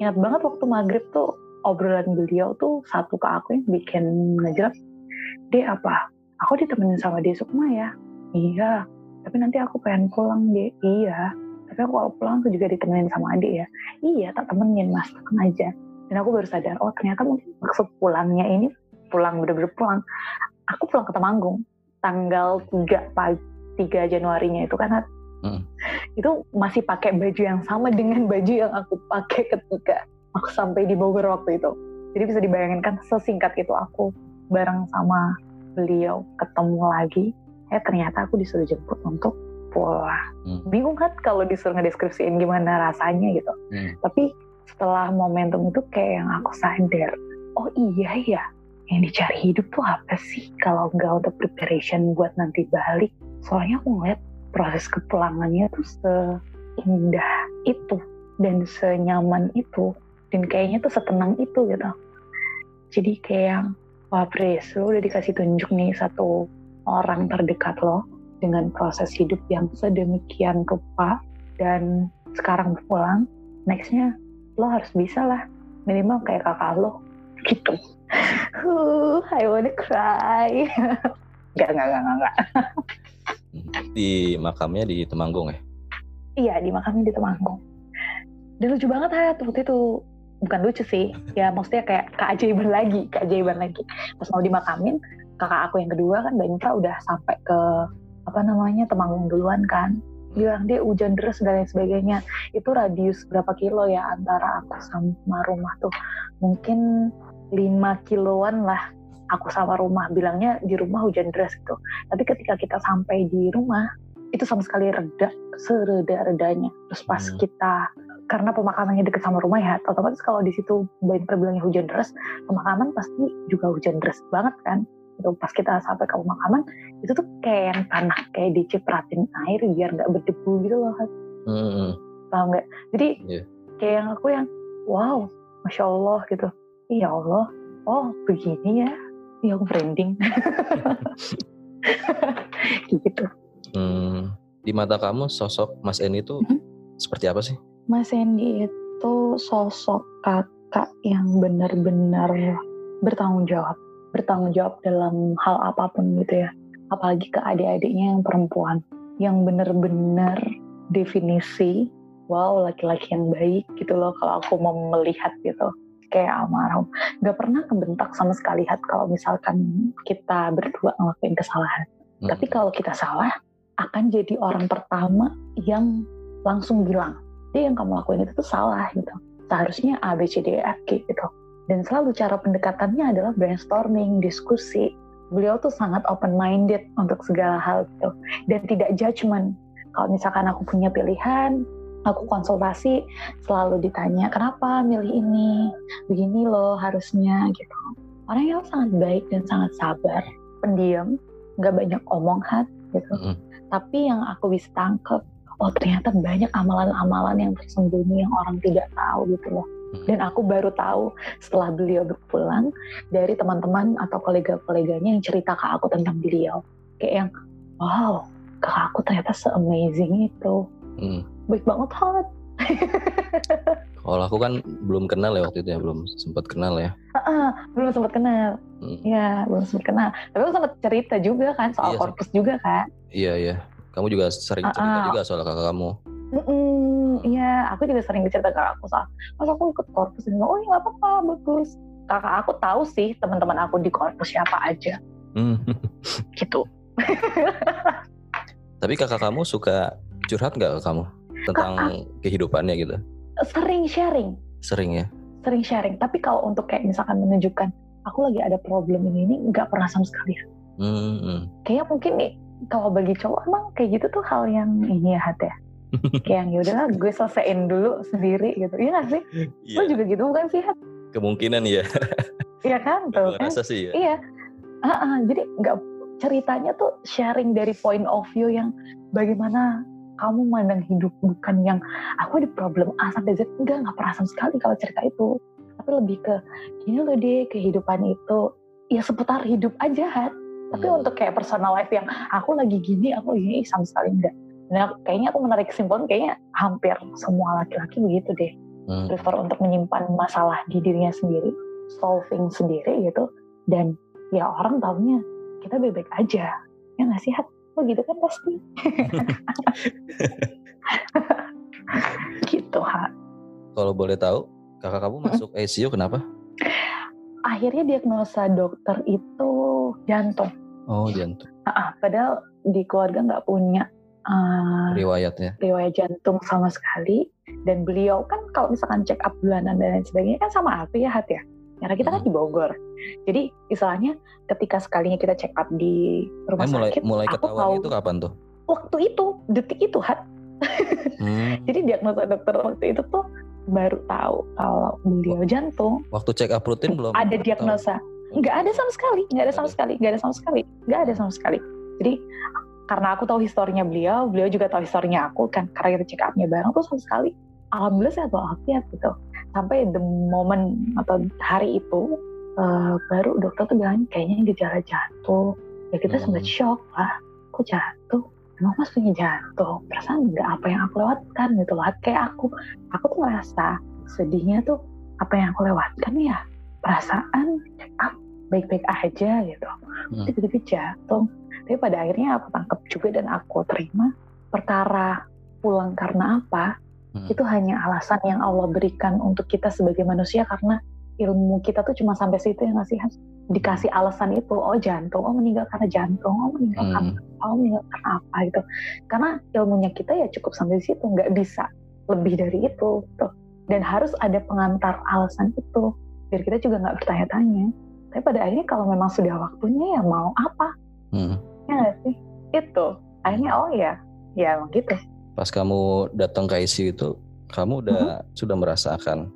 Ingat banget waktu maghrib tuh obrolan beliau tuh satu ke aku yang bikin ngejelek deh apa? Aku ditemenin sama dia Sukma ya? Iya tapi nanti aku pengen pulang deh iya tapi aku kalau pulang tuh juga ditemenin sama adik ya? Iya tak temenin mas tenang aja. Dan aku baru sadar oh ternyata mungkin maksud pulangnya ini pulang bener-bener pulang. Aku pulang ke Temanggung tanggal 3 pagi 3 Januarinya itu kan
Hmm.
itu masih pakai baju yang sama dengan baju yang aku pakai ketika aku sampai di Bogor waktu itu jadi bisa dibayangkan sesingkat itu aku bareng sama beliau ketemu lagi eh ternyata aku disuruh jemput untuk pulang
Hmm.
bingung kan kalau disuruh ngedeskripsiin gimana rasanya gitu
Hmm.
tapi setelah momentum itu kayak yang aku sadar oh iya ya yang dicari hidup tuh apa sih kalau nggak untuk preparation buat nanti balik soalnya aku ngeliat proses kepulangannya tuh seindah itu dan senyaman itu dan kayaknya tuh setenang itu gitu. Jadi kayak wah Pris lo udah dikasih tunjuk nih satu orang terdekat lo dengan proses hidup yang sedemikian rupa dan sekarang pulang nextnya lo harus bisa lah minimal kayak kakak lo gitu. I wanna cry. Gak, gak, gak, gak, gak.
Di makamnya di Temanggung ya?
Iya, di makamnya di Temanggung. Dan lucu banget ha, waktu itu. Bukan lucu sih, ya maksudnya kayak keajaiban lagi, keajaiban lagi. Pas mau dimakamin, kakak aku yang kedua kan Mbak udah sampai ke apa namanya Temanggung duluan kan. Dia bilang dia hujan deras dan lain sebagainya. Itu radius berapa kilo ya antara aku sama rumah tuh? Mungkin 5 kiloan lah aku sama rumah. Bilangnya di rumah hujan deras gitu. Tapi ketika kita sampai di rumah, itu sama sekali reda, sereda-redanya. Terus pas
Hmm.
kita karena pemakamannya deket sama rumah ya, otomatis kalau di situ Mbak Infra bilangnya hujan deras, pemakaman pasti juga hujan deras banget kan. Itu pas kita sampai ke pemakaman, itu tuh kayak yang tanah kayak dicipratin air biar nggak berdebu gitu loh,
Hmm.
paham nggak? Jadi
Iya.
kayak yang aku yang wow, masya Allah gitu. Iya Allah, oh begini ya. Iya aku branding. gitu.
Hmm. Di mata kamu sosok Mas Eni itu
Mhm.
seperti apa sih?
Mas Hendy itu sosok kakak yang benar-benar bertanggung jawab. Bertanggung jawab dalam hal apa pun gitu ya. Apalagi ke adik-adiknya yang perempuan. Yang benar-benar definisi, wow laki-laki yang baik gitu loh kalau aku mau melihat gitu. Kayak almarhum. Gak pernah kebentak sama sekali hat kalau misalkan kita berdua ngelakuin kesalahan.
Hmm.
Tapi kalau kita salah, akan jadi orang pertama yang langsung bilang, dia yang kamu lakuin itu tuh salah gitu. Seharusnya A, B, C, D, E, F, G gitu. Dan selalu cara pendekatannya adalah brainstorming, diskusi. Beliau tuh sangat open-minded untuk segala hal gitu. Dan tidak judgment. Kalau misalkan aku punya pilihan, aku konsultasi, selalu ditanya, kenapa milih ini? Begini loh harusnya gitu. Orang yang sangat baik dan sangat sabar, pendiam, nggak banyak omong hat gitu
Hmm.
tapi yang aku bisa tangkep oh ternyata banyak amalan-amalan yang tersembunyi yang orang tidak tahu gitu loh dan aku baru tahu setelah beliau berpulang dari teman-teman atau kolega-koleganya yang cerita ke aku tentang beliau kayak yang wow kakak aku ternyata se-amazing itu
Hmm.
Baik banget hot
Kalau aku kan belum kenal ya waktu itu ya, belum sempat kenal ya.
belum sempat kenal
Hmm.
ya belum sempat kenal tapi aku sempat cerita juga kan soal
Iya,
korpus juga kan
Iya iya. Kamu juga sering cerita
Ah, ah.
juga soal kakak kamu.
Iya, aku juga sering cerita ke aku soal, pas aku ikut korpus ini, oh iya nggak apa-apa, bagus. Kakak aku tahu sih teman-teman aku di korpus siapa aja,
Hmm.
gitu.
Tapi kakak kamu suka curhat nggak ke kamu tentang kehidupannya gitu?
Sering sharing,
Sering ya.
sering sharing. Tapi kalau untuk kayak misalkan menunjukkan, aku lagi ada problem ini, ini nggak pernah sama sekali.
Hmm. hmm.
Kayaknya mungkin nih, kalau bagi cowok emang kayak gitu tuh hal yang ini ya hati ya. kayak yang yaudahlah gue selesaiin dulu sendiri gitu. Iya gak sih? Lo
Iya.
juga gitu bukan sih? Hat?
Kemungkinan ya.
Iya kan? Tuh, kan?
rasa sih ya.
Iya, Ah, ah, jadi nggak ceritanya tuh sharing dari point of view yang bagaimana kamu mandang hidup bukan yang aku ada problem A sampai Z enggak nggak pernah sama sekali kalau cerita itu tapi lebih ke gini loh deh kehidupan itu ya seputar hidup aja tapi
Hmm.
untuk kayak personal life yang aku lagi gini aku gini sama sekali enggak nah kayaknya aku menarik kesimpulan kayaknya hampir semua laki-laki begitu deh
Hmm.
prefer untuk menyimpan masalah di dirinya sendiri, solving sendiri gitu, dan ya orang taunya kita baik-baik aja, ya nggak sih? Hat? Oh gitu kan pasti. gitu ha.
Kalau boleh tahu,
kakak kamu masuk ICU kenapa?
Akhirnya diagnosa dokter itu jantung.
Oh jantung.
Ah, padahal di keluarga nggak punya uh,
Riwayatnya.
riwayat jantung sama sekali. Dan beliau kan kalau misalkan check up bulanan dan lain sebagainya kan sama aku ya Hat ya. Karena kita kan
Hmm.
di Bogor. Jadi istilahnya ketika sekalinya kita check up di rumah
Eh, mulai
sakit,
mulai
aku tahu
itu kapan tuh?
waktu itu, detik itu Hat.
Hmm,
Jadi diagnosa dokter waktu itu tuh baru tahu kalau beliau jantung.
waktu check up rutin belum?
ada
tahu?
diagnosa. Nggak ada sama sekali, nggak ada sama sekali, nggak ada sama sekali, nggak ada sama sekali. Jadi karena aku tahu historinya beliau, beliau juga tahu historinya aku kan karena kita check upnya bareng tuh sama sekali. Alhamdulillah sehat walafiat gitu. Sampai the moment atau hari itu eh, baru dokter tuh bilang kayaknya gejala jantung. Ya kita
Hmm.
sempat shock lah. Kok jantung? Emang mas punya jantung? Perasaan nggak apa yang aku lewatkan gitu loh. Kayak aku, aku tuh ngerasa sedihnya tuh apa yang aku lewatkan ya perasaan up baik-baik aja gitu.
Hmm.
Tiba-tiba jantung. Tapi pada akhirnya aku tangkap juga dan aku terima perkara pulang karena apa
Hmm.
itu hanya alasan yang Allah berikan untuk kita sebagai manusia karena ilmu kita tuh cuma sampai situ ya ngasih dikasih alasan itu oh jantung oh meninggal karena jantung oh meninggal karena
Hmm.
oh meninggal karena apa gitu karena ilmunya kita ya cukup sampai situ nggak bisa lebih dari itu gitu. dan harus ada pengantar alasan itu biar kita juga nggak bertanya-tanya tapi pada akhirnya kalau memang sudah waktunya ya mau apa
Hmm.
ya nggak sih itu akhirnya oh ya ya emang gitu
Pas kamu datang ke ICU itu, kamu udah sudah merasakan.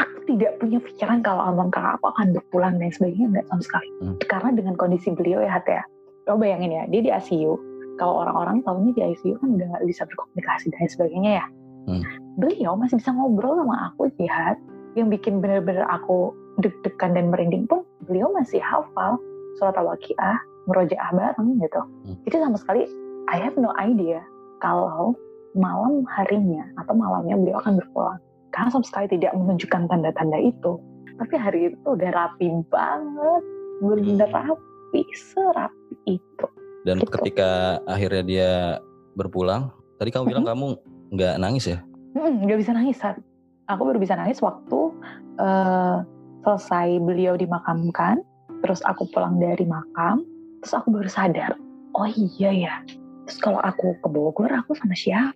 aku tidak punya pikiran kalau abang kakak aku akan berpulang dan sebagainya nggak sama sekali
Hmm.
karena dengan kondisi beliau ya Hat ya lo bayangin ya dia di ICU kalau orang-orang tahunya di ICU kan udah nggak bisa berkomunikasi dan sebagainya ya
Hmm.
beliau masih bisa ngobrol sama aku jihad yang bikin bener-bener aku deg-degan dan merinding pun beliau masih hafal surat al-waqiah merojaah bareng gitu
Hmm.
jadi sama sekali I have no idea kalau malam harinya atau malamnya beliau akan berpulang karena sama sekali tidak menunjukkan tanda-tanda itu. Tapi hari itu udah rapi banget, benar-benar
Hmm.
rapi, serapi itu.
Dan
Gitu.
ketika akhirnya dia berpulang, tadi kamu bilang kamu nggak nangis ya?
Nggak bisa nangis, Sat. Aku baru bisa nangis waktu eh, selesai beliau dimakamkan, terus aku pulang dari makam, terus aku baru sadar, oh iya ya. Terus kalau aku ke Bogor, aku sama siapa?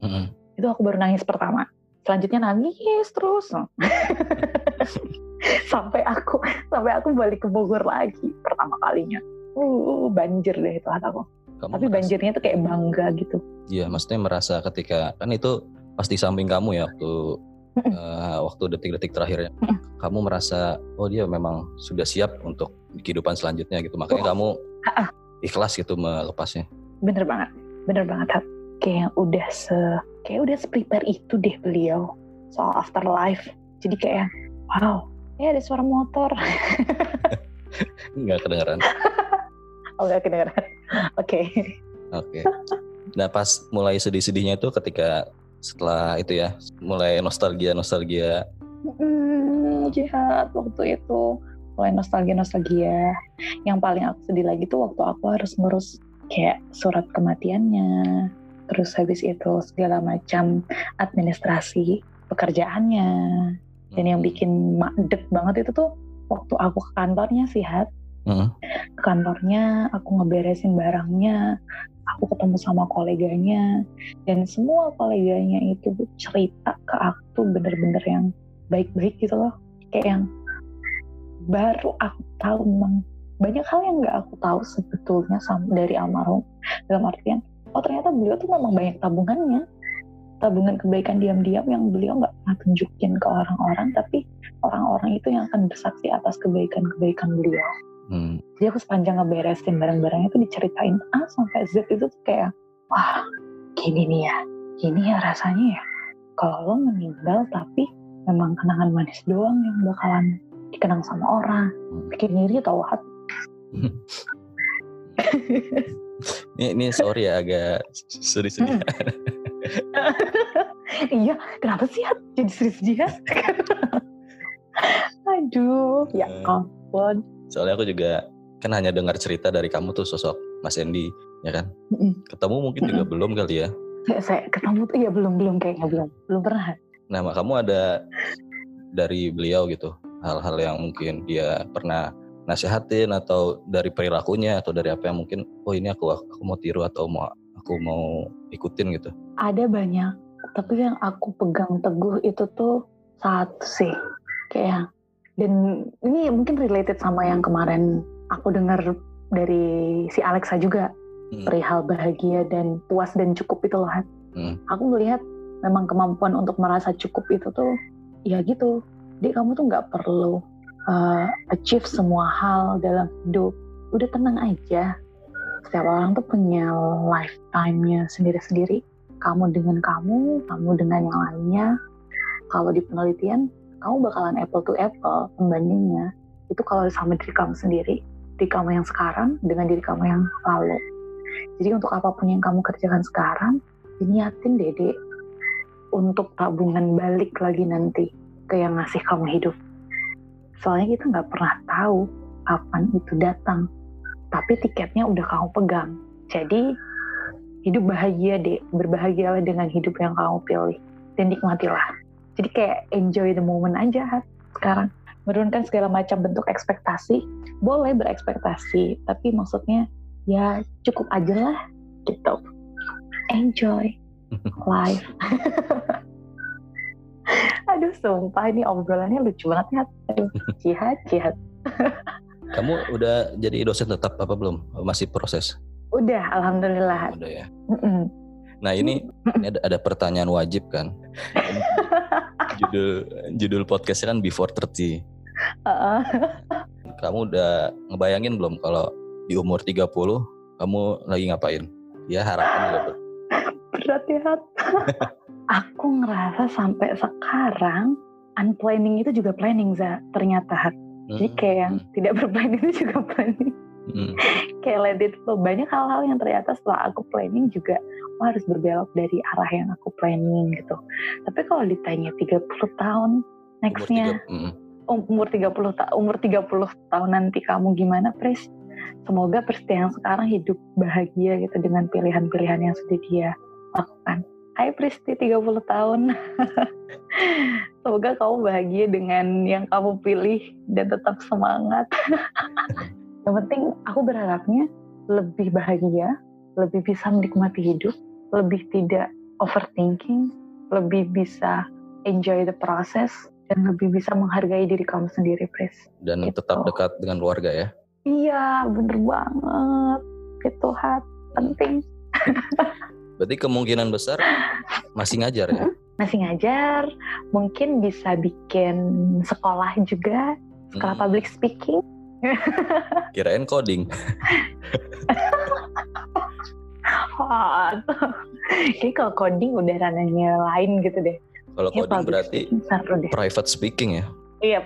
Mm-mm.
itu aku baru nangis pertama selanjutnya nangis terus sampai aku sampai aku balik ke Bogor lagi pertama kalinya uh banjir deh itu aku
Kamu
tapi
merasa-
banjirnya tuh kayak bangga gitu
Iya, maksudnya merasa ketika kan itu pasti samping kamu ya waktu eh, waktu detik-detik terakhirnya. Kamu merasa oh dia memang sudah siap untuk kehidupan selanjutnya gitu. Makanya
Oh.
kamu ikhlas gitu melepasnya.
bener banget bener banget. Kayak udah se kayak udah prepare itu deh beliau soal afterlife jadi kayak wow ya ada suara motor
Nggak kedengeran.
oh gak kedengeran oke
Oke. Nah pas mulai sedih-sedihnya itu ketika setelah itu ya mulai nostalgia nostalgia.
Hmm, jihad waktu itu mulai nostalgia nostalgia. Yang paling aku sedih lagi tuh waktu aku harus ngurus kayak surat kematiannya, terus habis itu segala macam administrasi pekerjaannya. Dan yang bikin mandek banget itu tuh waktu aku ke kantornya sih Hat.
Mm.
Ke kantornya aku ngeberesin barangnya, aku ketemu sama koleganya dan semua koleganya itu cerita ke aku tuh bener-bener yang baik-baik gitu loh kayak yang baru aku tahu memang banyak hal yang nggak aku tahu sebetulnya sama dari almarhum dalam artian oh ternyata beliau tuh memang banyak tabungannya. Tabungan kebaikan diam-diam yang beliau nggak pernah tunjukin ke orang-orang tapi orang-orang itu yang akan bersaksi atas kebaikan-kebaikan beliau.
Hmm.
jadi aku sepanjang ngeberesin barang-barangnya itu diceritain A sampai Z itu tuh kayak wah gini nih ya gini ya rasanya ya. Kalau lo meninggal tapi memang kenangan manis doang yang bakalan dikenang sama orang.
Hmm.
bikin diri tau hat
Ini, ini sorry ya agak sedih-sedih.
iya kenapa sih hat jadi sedih ya aduh ya
Eh.
ampun
Soalnya aku juga kan hanya dengar cerita dari kamu tuh sosok Mas Endi, ya kan?
Mm-mm.
Ketemu mungkin juga belum kali ya.
saya, saya ketemu tuh ya belum belum kayaknya belum belum pernah
Nama kamu ada dari beliau gitu hal-hal yang mungkin dia pernah nasihatin atau dari perilakunya atau dari apa yang mungkin oh ini aku aku mau tiru atau mau aku mau ikutin gitu
ada banyak tapi yang aku pegang teguh itu tuh satu sih kayak dan ini mungkin related sama yang kemarin aku dengar dari si Alexa juga hmm. perihal bahagia dan puas dan cukup itu loh hmm. aku melihat memang kemampuan untuk merasa cukup itu tuh ya gitu jadi kamu tuh nggak perlu uh, achieve semua hal dalam hidup udah tenang aja. Setiap orang tuh punya lifetime-nya sendiri-sendiri. Kamu dengan kamu kamu dengan yang lainnya. Kalau di penelitian kamu bakalan apple to apple pembandingnya. Itu kalau sama diri kamu sendiri diri kamu yang sekarang dengan diri kamu yang lalu. Jadi untuk apa pun yang kamu kerjakan sekarang diniatin dede untuk tabungan balik lagi nanti ke yang ngasih kamu hidup Soalnya kita nggak pernah tahu kapan itu datang. Tapi tiketnya udah kamu pegang. Jadi hidup bahagia deh, berbahagialah dengan hidup yang kamu pilih dan nikmatilah. Jadi kayak enjoy the moment aja sekarang. Menurunkan segala macam bentuk ekspektasi, boleh berekspektasi, tapi maksudnya ya cukup aja lah gitu. Enjoy life. Aduh sumpah ini obrolannya lucu banget ya. Aduh, jihad, jihad.
Kamu udah jadi dosen tetap apa belum? Masih proses?
Udah, alhamdulillah.
Udah ya. Nah ini, ini ada, ada pertanyaan wajib kan. judul judul podcastnya kan Before 30. Uh -uh. Kamu udah ngebayangin belum kalau di umur 30 kamu lagi ngapain? Ya harapan gitu.
Berat ya. Aku ngerasa sampai sekarang unplanning itu juga planning za ternyata hmm. jadi kayak yang hmm. tidak berplanning itu juga planning hmm. kayak let it flow banyak hal-hal yang ternyata setelah aku planning juga oh, harus berbelok dari arah yang aku planning gitu tapi kalau ditanya 30 tahun nextnya umur 30 tahun umur 30 tahun nanti kamu gimana Pris semoga Pris yang sekarang hidup bahagia gitu dengan pilihan-pilihan yang sudah dia lakukan Hai Pristi 30 tahun. Semoga kamu bahagia dengan yang kamu pilih dan tetap semangat. yang penting aku berharapnya lebih bahagia, lebih bisa menikmati hidup, lebih tidak overthinking, lebih bisa enjoy the process dan lebih bisa menghargai diri kamu sendiri, Pris.
Dan gitu. tetap dekat dengan keluarga ya?
Iya, bener banget. Itu hat penting.
Berarti kemungkinan besar masih ngajar ya?
Masih ngajar, mungkin bisa bikin sekolah juga, sekolah hmm. public speaking.
Kirain coding.
Kayaknya kalau coding udah ranahnya lain gitu deh.
Kalau coding berarti speaking private speaking ya?
Iya,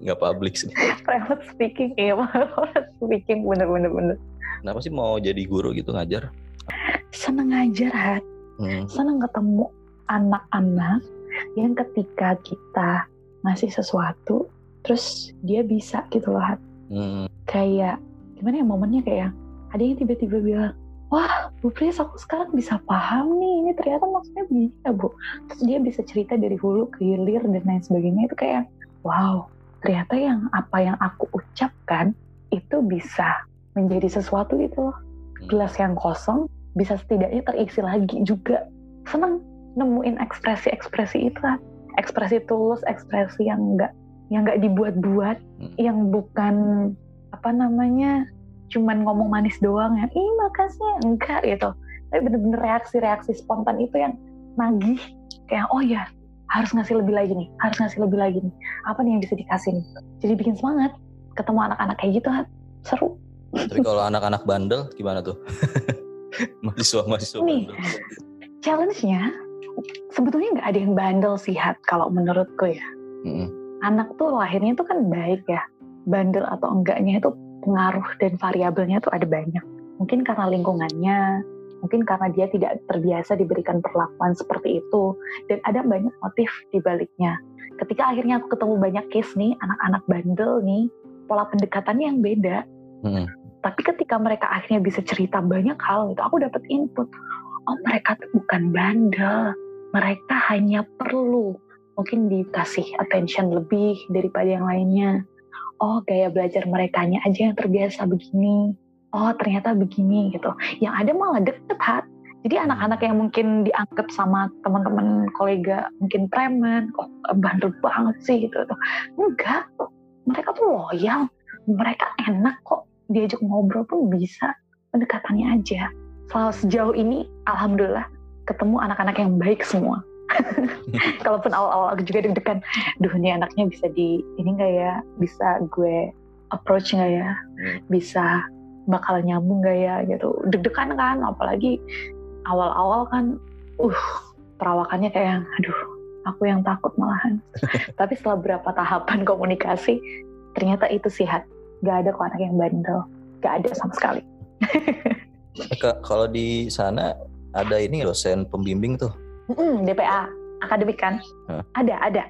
nggak public sih.
private speaking, iya private speaking bener-bener bener.
Kenapa sih mau jadi guru gitu ngajar?
Seneng ngajar hat hmm. seneng ketemu anak-anak yang ketika kita ngasih sesuatu terus dia bisa gitu loh hat hmm. kayak gimana ya momennya kayak ada yang tiba-tiba bilang wah Bu Pris aku sekarang bisa paham nih ini ternyata maksudnya begini ya Bu terus dia bisa cerita dari hulu ke hilir dan lain sebagainya itu kayak wow ternyata yang apa yang aku ucapkan itu bisa menjadi sesuatu gitu loh hmm. gelas yang kosong bisa setidaknya terisi lagi juga. Seneng nemuin ekspresi-ekspresi itu kan ekspresi tulus ekspresi yang enggak yang enggak dibuat-buat hmm. yang bukan apa namanya cuman ngomong manis doang ya ih makasih. Enggak gitu. Tapi bener-bener reaksi-reaksi spontan itu yang nagih kayak oh ya harus ngasih lebih lagi nih harus ngasih lebih lagi nih. Apa nih yang bisa dikasih nih? Jadi bikin semangat ketemu anak-anak kayak gitu seru.
Tapi kalau anak-anak bandel gimana tuh mahasiswa-mahasiswa
Nih, challenge-nya sebetulnya nggak ada yang bandel sih hat kalau menurutku ya. Hmm. Anak tuh lahirnya tuh kan baik ya. Bandel atau enggaknya itu pengaruh dan variabelnya tuh ada banyak. Mungkin karena lingkungannya, mungkin karena dia tidak terbiasa diberikan perlakuan seperti itu dan ada banyak motif di baliknya. Ketika akhirnya aku ketemu banyak case nih anak-anak bandel nih, pola pendekatannya yang beda. Hmm tapi ketika mereka akhirnya bisa cerita banyak hal itu aku dapat input oh mereka tuh bukan bandel mereka hanya perlu mungkin dikasih attention lebih daripada yang lainnya. Oh, gaya belajar merekanya aja yang terbiasa begini. Oh, ternyata begini gitu. Yang ada malah deket hat. Jadi anak-anak yang mungkin dianggap sama teman-teman kolega mungkin preman, kok bandel banget sih gitu tuh. Enggak, mereka tuh loyal, mereka enak kok diajak ngobrol pun bisa pendekatannya aja. Soal sejauh ini, alhamdulillah ketemu anak-anak yang baik semua. Kalaupun awal-awal aku juga deg-degan, duh ini anaknya bisa di ini enggak ya, bisa gue approach nggak ya, hmm. bisa bakal nyambung gak ya gitu. Deg-degan kan, apalagi awal-awal kan uh perawakannya kayak aduh aku yang takut malahan tapi setelah berapa tahapan komunikasi ternyata itu sihat gak ada kok anak yang bandel gak ada sama sekali
kalau di sana ada ini dosen pembimbing tuh
mm, DPA akademik kan huh? ada ada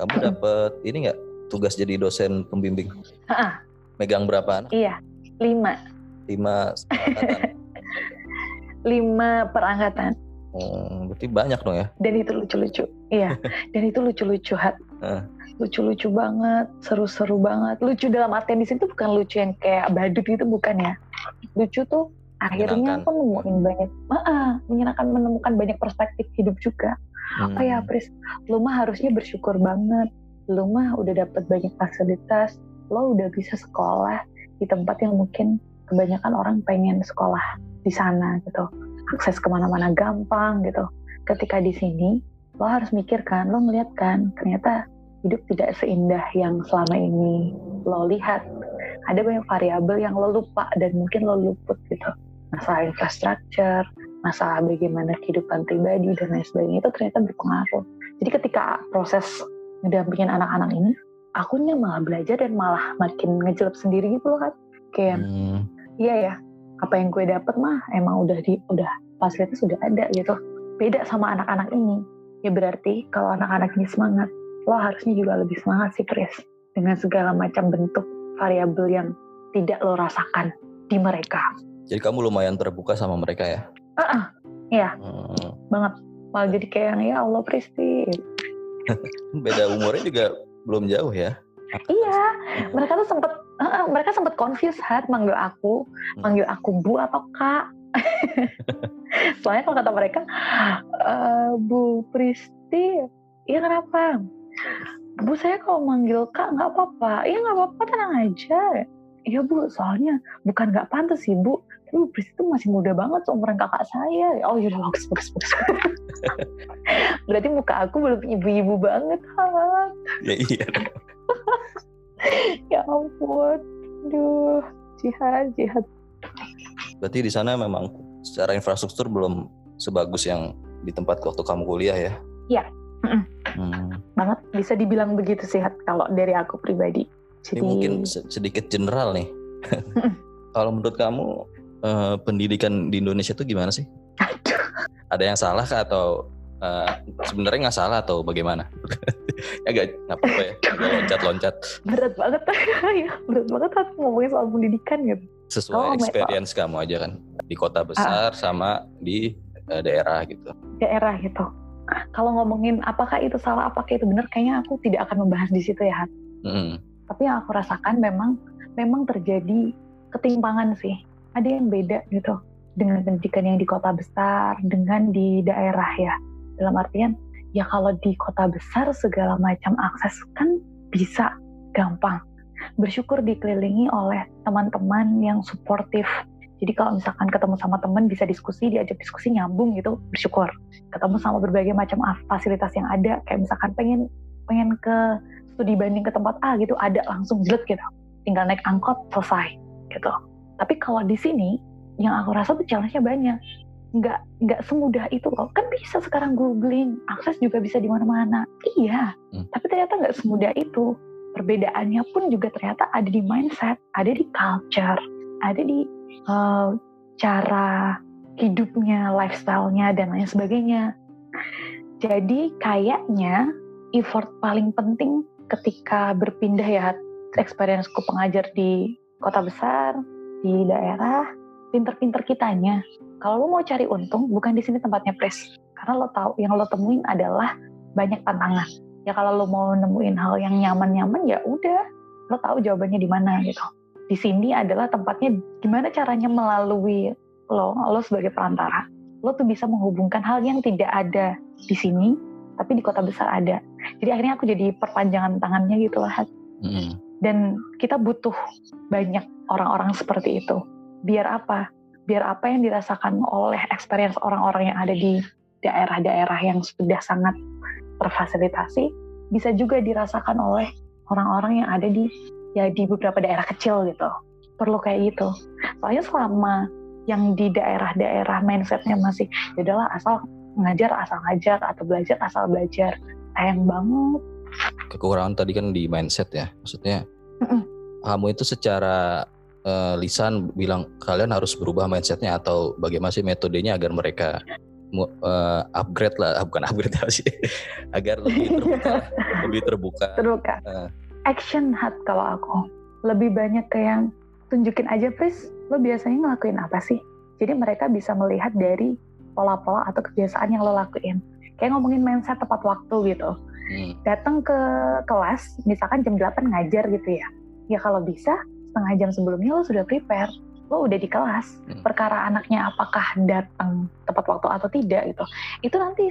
kamu dapat ini nggak tugas jadi dosen pembimbing uh-uh. megang berapa anak
iya lima
lima
lima perangkatan.
Hmm, berarti banyak dong ya?
Dan itu lucu-lucu, iya. Dan itu lucu-lucu hat. Lucu-lucu banget, seru-seru banget. Lucu dalam artian di situ bukan lucu yang kayak badut itu bukan ya. Lucu tuh akhirnya aku nemuin banyak, ah, menyenangkan menemukan banyak perspektif hidup juga. Hmm. Oh ya, Pris, lu mah harusnya bersyukur banget. Lu mah udah dapet banyak fasilitas. Lo udah bisa sekolah di tempat yang mungkin kebanyakan orang pengen sekolah di sana gitu akses ke mana-mana gampang gitu ketika di sini lo harus mikirkan lo melihat kan ternyata hidup tidak seindah yang selama ini lo lihat. Ada banyak variabel yang lo lupa dan mungkin lo luput gitu. Masalah infrastruktur masalah bagaimana kehidupan pribadi dan lain sebagainya itu ternyata berpengaruh. Jadi ketika proses ngedampingin anak-anak ini akunya malah belajar dan malah makin ngejelep sendiri gitu loh kan kayak hmm. iya ya apa yang gue dapet mah emang udah di udah fasilitas sudah ada gitu. Beda sama anak-anak ini. Ya berarti kalau anak-anak ini semangat lo harusnya juga lebih semangat sih Chris dengan segala macam bentuk variabel yang tidak lo rasakan di mereka.
Jadi kamu lumayan terbuka sama mereka ya?
Ah uh-uh, iya. Hmm. banget. Malah jadi kayak ya Allah Pristi
beda umurnya juga belum jauh ya.
Iya. Mereka tuh sempet uh, mereka sempat confuse hat manggil aku. Hmm. manggil aku bu atau kak? Soalnya kalau kata mereka e, bu Pristi iya kenapa bu saya kalau manggil kak nggak apa-apa. Iya nggak apa-apa tenang aja. Iya bu soalnya bukan nggak pantas sih bu. Tapi bu Pristi itu masih muda banget seumuran kakak saya. Oh yaudah bagus bagus bagus. Berarti muka aku belum ibu-ibu banget ha
ya iya
ya ampun. Aduh jihad jihad.
Berarti di sana memang secara infrastruktur belum sebagus yang di tempat waktu kamu kuliah ya?
Iya hmm. banget bisa dibilang begitu sehat kalau dari aku pribadi
Jadi... ini mungkin sedikit general nih kalau menurut kamu eh, pendidikan di Indonesia itu gimana sih ada yang salah kah atau uh, sebenarnya nggak salah atau bagaimana? ya gak nggak apa-apa ya, loncat-loncat.
Berat banget ya, berat banget aku ngomongin soal pendidikan gitu.
Sesuai oh, experience kamu aja kan di kota besar uh, sama di uh, daerah gitu.
Daerah gitu. Kalau ngomongin apakah itu salah, apakah itu benar, kayaknya aku tidak akan membahas di situ ya, Mm. Tapi yang aku rasakan memang memang terjadi ketimpangan sih. Ada yang beda gitu dengan pendidikan yang di kota besar dengan di daerah ya dalam artian ya kalau di kota besar segala macam akses kan bisa gampang bersyukur dikelilingi oleh teman-teman yang suportif jadi kalau misalkan ketemu sama teman bisa diskusi diajak diskusi nyambung gitu bersyukur. Ketemu sama berbagai macam fasilitas yang ada. Kayak misalkan pengen pengen ke studi banding ke tempat A gitu ada langsung jelet gitu. Tinggal naik angkot selesai gitu. Tapi kalau di sini yang aku rasa tuh challenge-nya banyak. Nggak nggak semudah itu loh. Kan bisa sekarang googling akses juga bisa di mana-mana. Iya hmm. tapi ternyata nggak semudah itu. Perbedaannya pun juga ternyata ada di mindset ada di culture ada di uh, cara hidupnya lifestyle-nya dan lain sebagainya jadi kayaknya effort paling penting ketika berpindah ya experienceku pengajar di kota besar di daerah pinter-pinter kitanya kalau lo mau cari untung, bukan di sini tempatnya pres. Karena lo tahu yang lo temuin adalah banyak tantangan. ya kalau lo mau nemuin hal yang nyaman-nyaman ya udah lo tahu jawabannya di mana gitu di sini adalah tempatnya gimana caranya melalui lo lo sebagai perantara lo tuh bisa menghubungkan hal yang tidak ada di sini tapi di kota besar ada. Jadi akhirnya aku jadi perpanjangan tangannya gitu lah
Mm.
dan kita butuh banyak orang-orang seperti itu. Biar apa? Biar apa yang dirasakan oleh experience orang-orang yang ada di daerah-daerah yang sudah sangat terfasilitasi bisa juga dirasakan oleh orang-orang yang ada di ya di beberapa daerah kecil gitu perlu kayak gitu soalnya selama yang di daerah-daerah mindsetnya masih ya udahlah asal ngajar asal ngajar atau belajar asal belajar sayang banget
Kekurangan tadi kan di mindset ya. Maksudnya
Mm-mm.
kamu itu secara eh, lisan bilang kalian harus berubah mindsetnya atau bagaimana sih metodenya agar mereka eh, upgrade lah, ah, bukan upgrade lah sih, agar lebih terbuka, lebih terbuka.
terbuka
Eh.
Action hat kalau aku. Lebih banyak ke yang tunjukin aja please lo biasanya ngelakuin apa sih? Jadi mereka bisa melihat dari pola-pola atau kebiasaan yang lo lakuin. Kayak ngomongin mindset tepat waktu gitu.
Hmm.
datang ke kelas misalkan jam 8 ngajar gitu ya. Ya kalau bisa setengah jam sebelumnya lo sudah prepare. Lo udah di kelas.
Hmm.
perkara anaknya apakah datang tepat waktu atau tidak gitu. Itu nanti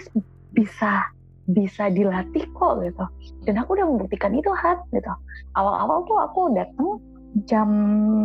bisa bisa dilatih kok gitu. Dan aku udah membuktikan itu hat gitu. Awal-awal tuh aku datang jam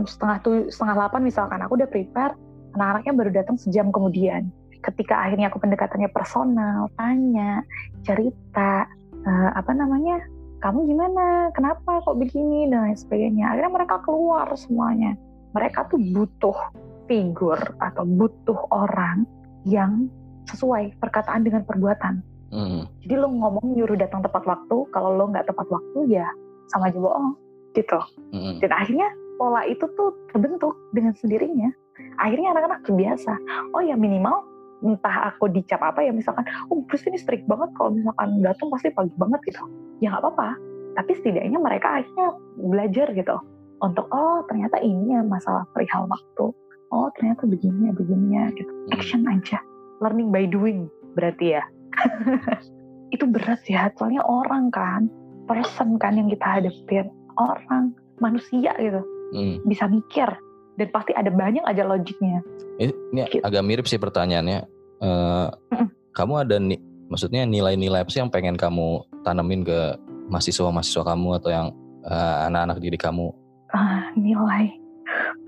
setengah tuh setengah delapan misalkan aku udah prepare anak-anaknya baru datang sejam kemudian. Ketika akhirnya aku pendekatannya personal tanya cerita eh, apa namanya kamu gimana? Kenapa kok begini? dan lain sebagainya. Akhirnya mereka keluar semuanya. Mereka tuh butuh figur atau butuh orang yang sesuai perkataan dengan perbuatan
Hmm.
jadi lo ngomong nyuruh datang tepat waktu, kalau lo nggak tepat waktu ya sama aja bohong gitu.
Hmm.
Dan akhirnya pola itu tuh terbentuk dengan sendirinya. Akhirnya anak-anak terbiasa. Oh ya minimal entah aku dicap apa ya misalkan, oh Bruce ini strict banget kalau misalkan datang pasti pagi banget gitu. Ya nggak apa-apa. Tapi setidaknya mereka akhirnya belajar gitu untuk oh ternyata ini ya masalah perihal waktu. Oh ternyata begini ya begini ya gitu. Action aja. Learning by doing berarti ya. itu berat ya soalnya orang kan person kan yang kita hadapin orang manusia gitu
Hmm.
bisa mikir dan pasti ada banyak aja logiknya
Ini, ini
Gitu.
agak mirip sih pertanyaannya.
Mm-mm.
kamu ada nih, maksudnya nilai-nilai apa sih yang pengen kamu tanemin ke mahasiswa-mahasiswa kamu atau yang eh, anak-anak didik kamu?
ah nilai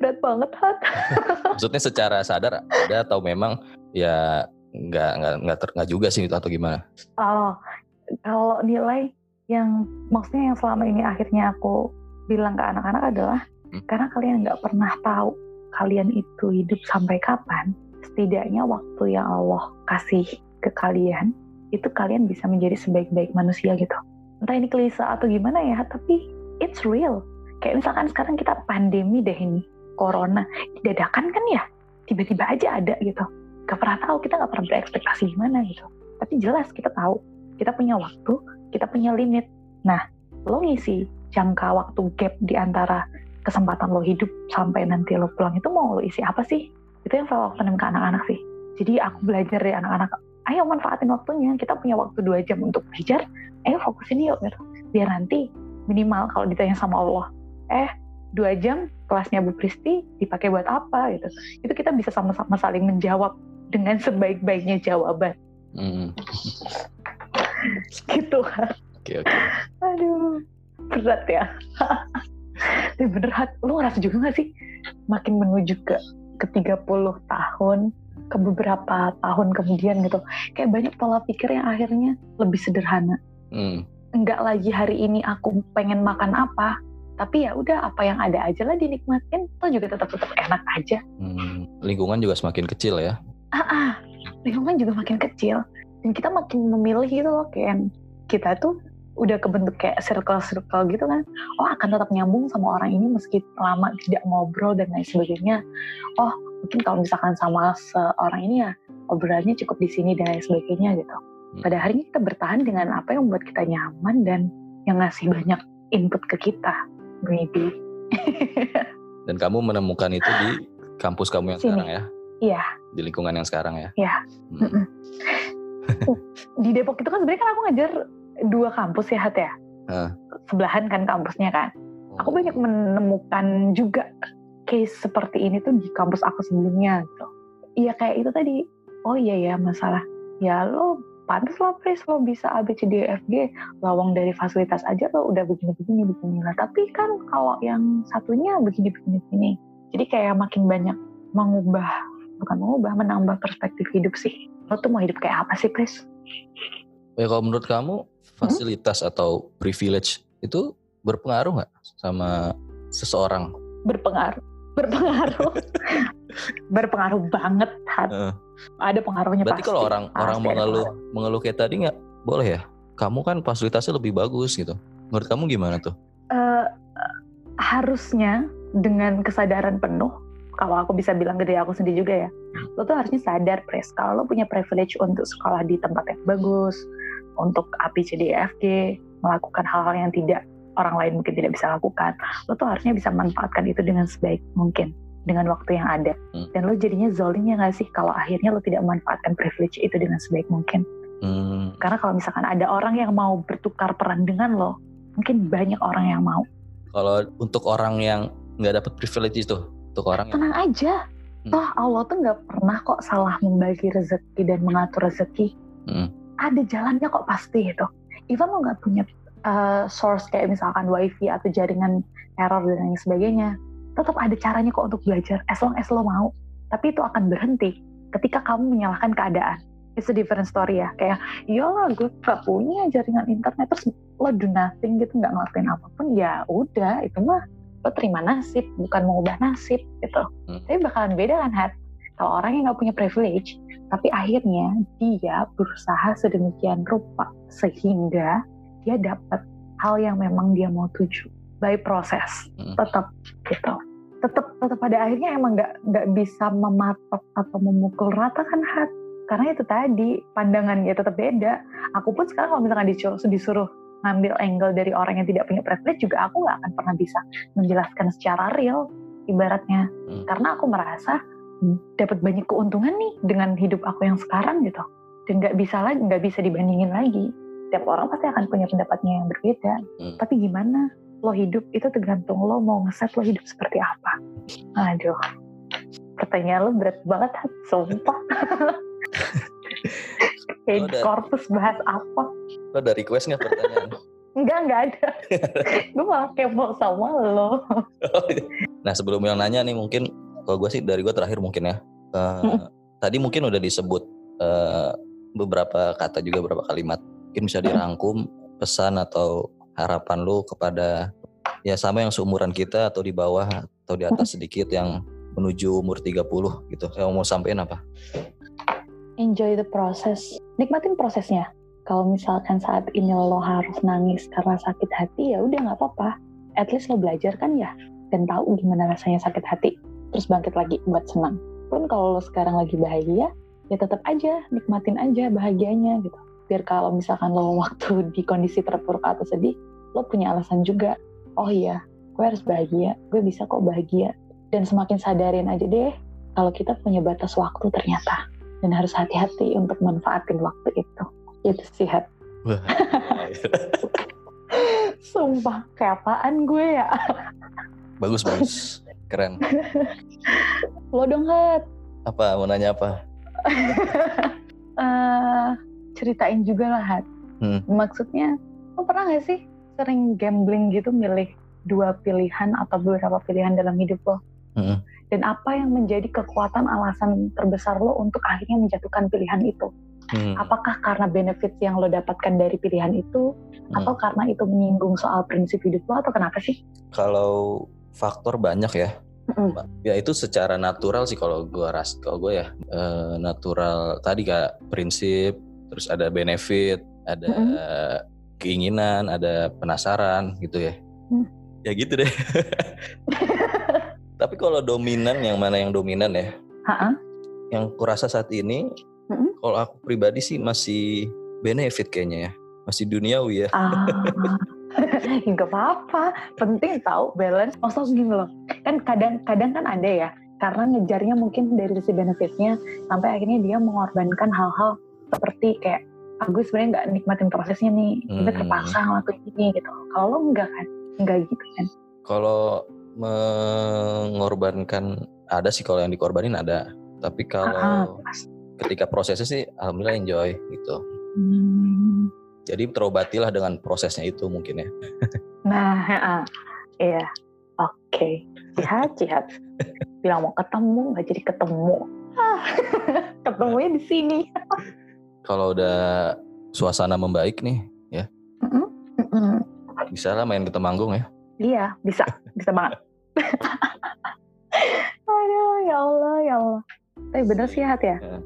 berat banget hat
Maksudnya secara sadar ada atau memang ya nggak nggak nggak ter- nggak juga sih itu atau gimana?
oh kalau nilai yang maksudnya yang selama ini akhirnya aku bilang ke anak-anak adalah
Hmm.
karena kalian nggak pernah tahu kalian itu hidup sampai kapan setidaknya waktu yang Allah kasih ke kalian itu kalian bisa menjadi sebaik-baik manusia gitu entah ini klise atau gimana ya tapi it's real kayak misalkan sekarang kita pandemi deh ini corona dadakan kan ya tiba-tiba aja ada gitu gak pernah tahu kita gak pernah berekspektasi gimana gitu. Tapi jelas kita tahu kita punya waktu kita punya limit. Nah lo ngisi jangka waktu gap di antara kesempatan lo hidup sampai nanti lo pulang itu mau lo isi apa sih? Itu yang selalu aku tanam ke anak-anak sih. Jadi aku belajar dari anak-anak ayo manfaatin waktunya kita punya waktu dua jam untuk belajar. Ayo fokusin yuk gitu. Biar nanti minimal kalau ditanya sama Allah eh dua jam kelasnya Bu Pristi dipakai buat apa? Gitu. Itu kita bisa sama-sama saling menjawab dengan sebaik-baiknya jawaban
Hmm.
gitu
Oke oke.
aduh berat ya Tapi bener lu ngerasa juga gak sih makin menuju ke ke 30 tahun ke beberapa tahun kemudian gitu kayak banyak pola pikir yang akhirnya lebih sederhana
Hmm.
enggak lagi hari ini aku pengen makan apa tapi ya udah apa yang ada aja lah dinikmatin tuh juga tetap tetap enak aja
Hmm. Lingkungan juga semakin kecil ya.
Ah, ah. Lingkungan juga makin kecil. Dan kita makin memilih gitu loh kayak kita tuh udah kebentuk kayak circle-circle gitu kan. Oh akan tetap nyambung sama orang ini meski lama tidak ngobrol dan lain sebagainya. Oh mungkin kalau misalkan sama seorang ini ya obrolannya cukup di sini dan lain sebagainya gitu. Pada akhirnya kita bertahan dengan apa yang membuat kita nyaman dan yang ngasih banyak input ke kita. Maybe.
Dan kamu menemukan itu di kampus kamu yang
Sini.
sekarang ya?
Iya.
Di lingkungan yang sekarang ya?
Iya.
Hmm.
di Depok itu kan sebenarnya kan aku ngajar dua kampus ya Hat ya.
Hah.
Sebelahan kan kampusnya kan. Aku banyak menemukan juga case seperti ini tuh di kampus aku sebelumnya gitu. Iya kayak itu tadi. Oh iya ya masalah. Ya lo pantas lah Pris lo bisa A, B, C, D, E, F, G. Lawang dari fasilitas aja lo udah begini-begini begini lah. Tapi kan kalau yang satunya begini-begini. Jadi kayak makin banyak mengubah, bukan mengubah, menambah perspektif hidup sih. Lo tuh mau hidup kayak apa sih Pris?
Ya kalau menurut kamu fasilitas atau privilege itu berpengaruh nggak sama seseorang?
Berpengaruh. Berpengaruh. berpengaruh banget. Hat.
Heeh.
Ada pengaruhnya
Berarti
pasti.
kalau orang
Pasti
orang mengeluh
pengaruh.
mengeluh kayak tadi nggak boleh ya? Kamu kan fasilitasnya lebih bagus gitu. Menurut kamu gimana tuh?
Eh, harusnya dengan kesadaran penuh kalau aku bisa bilang ke diri aku sendiri juga ya. Lo tuh harusnya sadar pres. Kalau lo punya privilege untuk sekolah di tempat yang bagus untuk A, B, C, D, E, melakukan hal-hal yang tidak orang lain mungkin tidak bisa lakukan lo tuh harusnya bisa manfaatkan itu dengan sebaik mungkin dengan waktu yang ada.
Hmm.
dan lo jadinya zolimnya nggak sih? Kalau akhirnya lo tidak memanfaatkan privilege itu dengan sebaik mungkin.
Hmm,
karena kalau misalkan ada orang yang mau bertukar peran dengan lo mungkin banyak orang yang mau.
Kalau untuk orang yang nggak dapat privilege itu, untuk orang yang
tenang aja.
Hmm.
Toh Allah tuh nggak pernah kok salah membagi rezeki dan mengatur rezeki.
Hmm.
Ada jalannya kok pasti itu. Even lo nggak punya uh, source kayak misalkan wifi atau jaringan error dan lain sebagainya, tetap ada caranya kok untuk belajar. As long as lo mau. Tapi itu akan berhenti ketika kamu menyalahkan keadaan. It's a different story ya. Kayak, iyalah gue gak punya jaringan internet terus lo do nothing gitu nggak ngelakuin apa pun ya udah itu mah lo terima nasib bukan mengubah nasib gitu.
Hmm.
tapi bakalan beda kan Hat? Kalau orang yang nggak punya privilege tapi akhirnya dia berusaha sedemikian rupa sehingga dia dapat hal yang memang dia mau tuju by proses
Hmm.
tetap gitu. Tetap tetap pada akhirnya emang nggak nggak bisa mematok atau memukul rata kan Hat? Karena itu tadi pandangannya tetap beda. Aku pun sekarang kalau misalkan disuruh, disuruh ngambil angle dari orang yang tidak punya privilege juga aku nggak akan pernah bisa menjelaskan secara real ibaratnya.
Hmm.
karena aku merasa dapat banyak keuntungan nih dengan hidup aku yang sekarang gitu. Dan nggak bisa lagi nggak bisa dibandingin lagi. Tiap orang pasti akan punya pendapatnya yang berbeda.
Hmm.
tapi gimana? Lo hidup itu tergantung lo mau ngeset lo hidup seperti apa. Aduh. Pertanyaan lo berat banget sumpah. Kayak korpus bahas apa
Lo ada request nggak pertanyaan?
enggak enggak ada gue malah kepo sama lo
nah sebelum yang nanya nih mungkin kalau gue sih dari gue terakhir mungkin ya. Eh,
Mm.
tadi mungkin udah disebut eh, beberapa kata juga beberapa kalimat. Mungkin bisa dirangkum pesan atau harapan lu kepada ya sama yang seumuran kita atau di bawah atau di atas sedikit yang menuju umur 30 gitu. Yang mau sampein apa?
enjoy the process nikmatin prosesnya kalau misalkan saat ini lo harus nangis karena sakit hati ya udah nggak apa-apa. At least lo belajar kan ya dan tahu gimana rasanya sakit hati. Terus bangkit lagi buat senang. Pun kalau lo sekarang lagi bahagia ya tetap aja nikmatin aja bahagianya gitu. Biar kalau misalkan lo waktu di kondisi terpuruk atau sedih lo punya alasan juga oh iya gue harus bahagia gue bisa kok bahagia. Dan semakin sadarin aja deh kalau kita punya batas waktu ternyata. Dan harus hati-hati untuk manfaatin waktu itu. Itu sih, Hat.
Wah.
Sumpah, kayak apaan gue ya?
bagus bagus. Keren.
Lo dong, Hat.
Apa mau nanya apa?
Eh, ceritain juga lah, Hat.
Hmm.
Maksudnya, lo pernah gak sih sering gambling gitu milih dua pilihan atau beberapa pilihan dalam hidup lo?
Hmm.
Dan apa yang menjadi kekuatan alasan terbesar lo untuk akhirnya menjatuhkan pilihan itu?
Hmm.
Apakah karena benefit yang lo dapatkan dari pilihan itu,
Hmm.
atau karena itu menyinggung soal prinsip hidup lo, atau kenapa sih?
Kalau faktor banyak ya.
Mm.
Ya itu secara natural sih kalau gua ras kalau gue ya eh, natural tadi kayak prinsip, terus ada benefit, ada keinginan, ada penasaran gitu ya.
Hmm.
Ya gitu deh. Tapi kalau dominan yang mana yang dominan ya?
Ha-ha.
Yang kurasa saat ini,
Mm-mm.
kalau aku pribadi sih masih benefit kayaknya ya, masih duniawi ya.
Ah, nggak apa-apa. Penting tahu balance. Maksudnya gini loh, kan kadang-kadang kan ada ya, karena ngejarnya mungkin dari sisi benefitnya, sampai akhirnya dia mengorbankan hal-hal seperti kayak aku sebenarnya nggak nikmatin prosesnya nih
Hmm.
terpaksa ngelakuin ini gitu kalau lo enggak kan enggak gitu kan
Kalau mengorbankan ada sih kalau yang dikorbanin ada. Tapi kalau
Ah, pas.
Ketika prosesnya sih alhamdulillah enjoy gitu.
Hmm.
Jadi terobatilah dengan prosesnya itu mungkin ya.
Nah, heeh. iya. Oke. Jihad, jihad. Bilang mau ketemu, nggak jadi ketemu. Ah, Ketemunya di sini.
Kalau udah suasana membaik nih,
Mm-mm.
bisa lah main ke Temanggung ya.
Iya, bisa. Bisa banget. Aduh, ya Allah, ya Allah. Tapi bener sih, Hat ya.
Ya.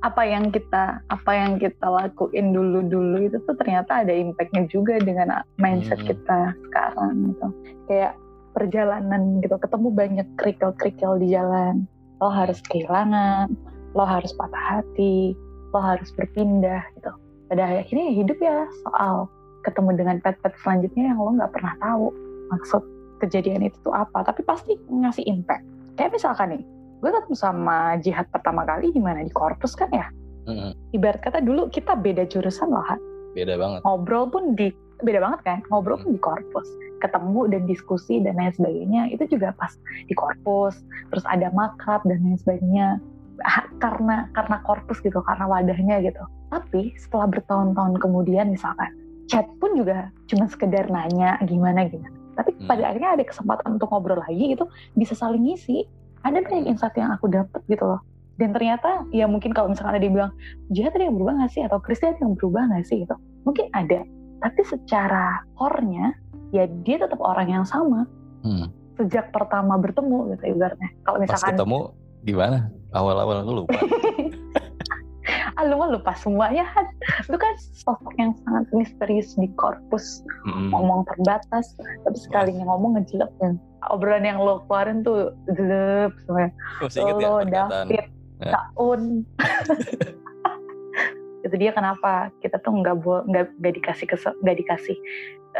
Apa yang kita apa yang kita lakuin dulu-dulu itu tuh ternyata ada impactnya juga dengan mindset
Hmm.
kita sekarang gitu. Kayak perjalanan gitu, ketemu banyak kerikil-kerikil di jalan. Lo harus kehilangan, lo harus patah hati, lo harus berpindah gitu. Pada akhirnya hidup ya soal ketemu dengan pet-pet selanjutnya yang lo nggak pernah tahu maksud kejadian itu tuh apa. Tapi pasti ngasih impact. Kayak misalkan nih, gue ketemu sama jihad pertama kali di mana di korpus kan ya.
Mm-mm.
Ibarat kata dulu kita beda jurusan loh, Han.
Beda banget.
ngobrol pun di beda banget kan ngobrol pun di korpus ketemu dan diskusi dan lain sebagainya itu juga pas di korpus terus ada makrab dan lain sebagainya Ah, karena karena korpus gitu karena wadahnya gitu tapi setelah bertahun-tahun kemudian misalkan chat pun juga cuma sekedar nanya gimana gimana tapi
Hmm.
pada akhirnya ada kesempatan untuk ngobrol lagi gitu bisa saling ngisi ada banyak insight yang aku dapet gitu loh? Dan ternyata ya mungkin kalau misalkan ada yang bilang Jihad ada yang berubah nggak sih? Atau Kristi ada yang berubah nggak sih? Gitu. Mungkin ada. Tapi secara core-nya ya dia tetap orang yang sama.
Hmm.
sejak pertama bertemu gitu ibaratnya. Kalau
Pas
misalkan
ketemu gimana? Awal-awal aku lupa.
ah lu mah lupa. Semuanya Han lu kan sosok yang sangat misterius di korpus.
Mm-mm.
ngomong terbatas tapi sekali ngomong ngejelek. Kan obrolan yang lo keluarin tuh jelek semuanya.
Masih inget ya
lo
perkataan?
David
Ya.
Itu dia kenapa kita tuh nggak nggak nggak dikasih nggak dikasih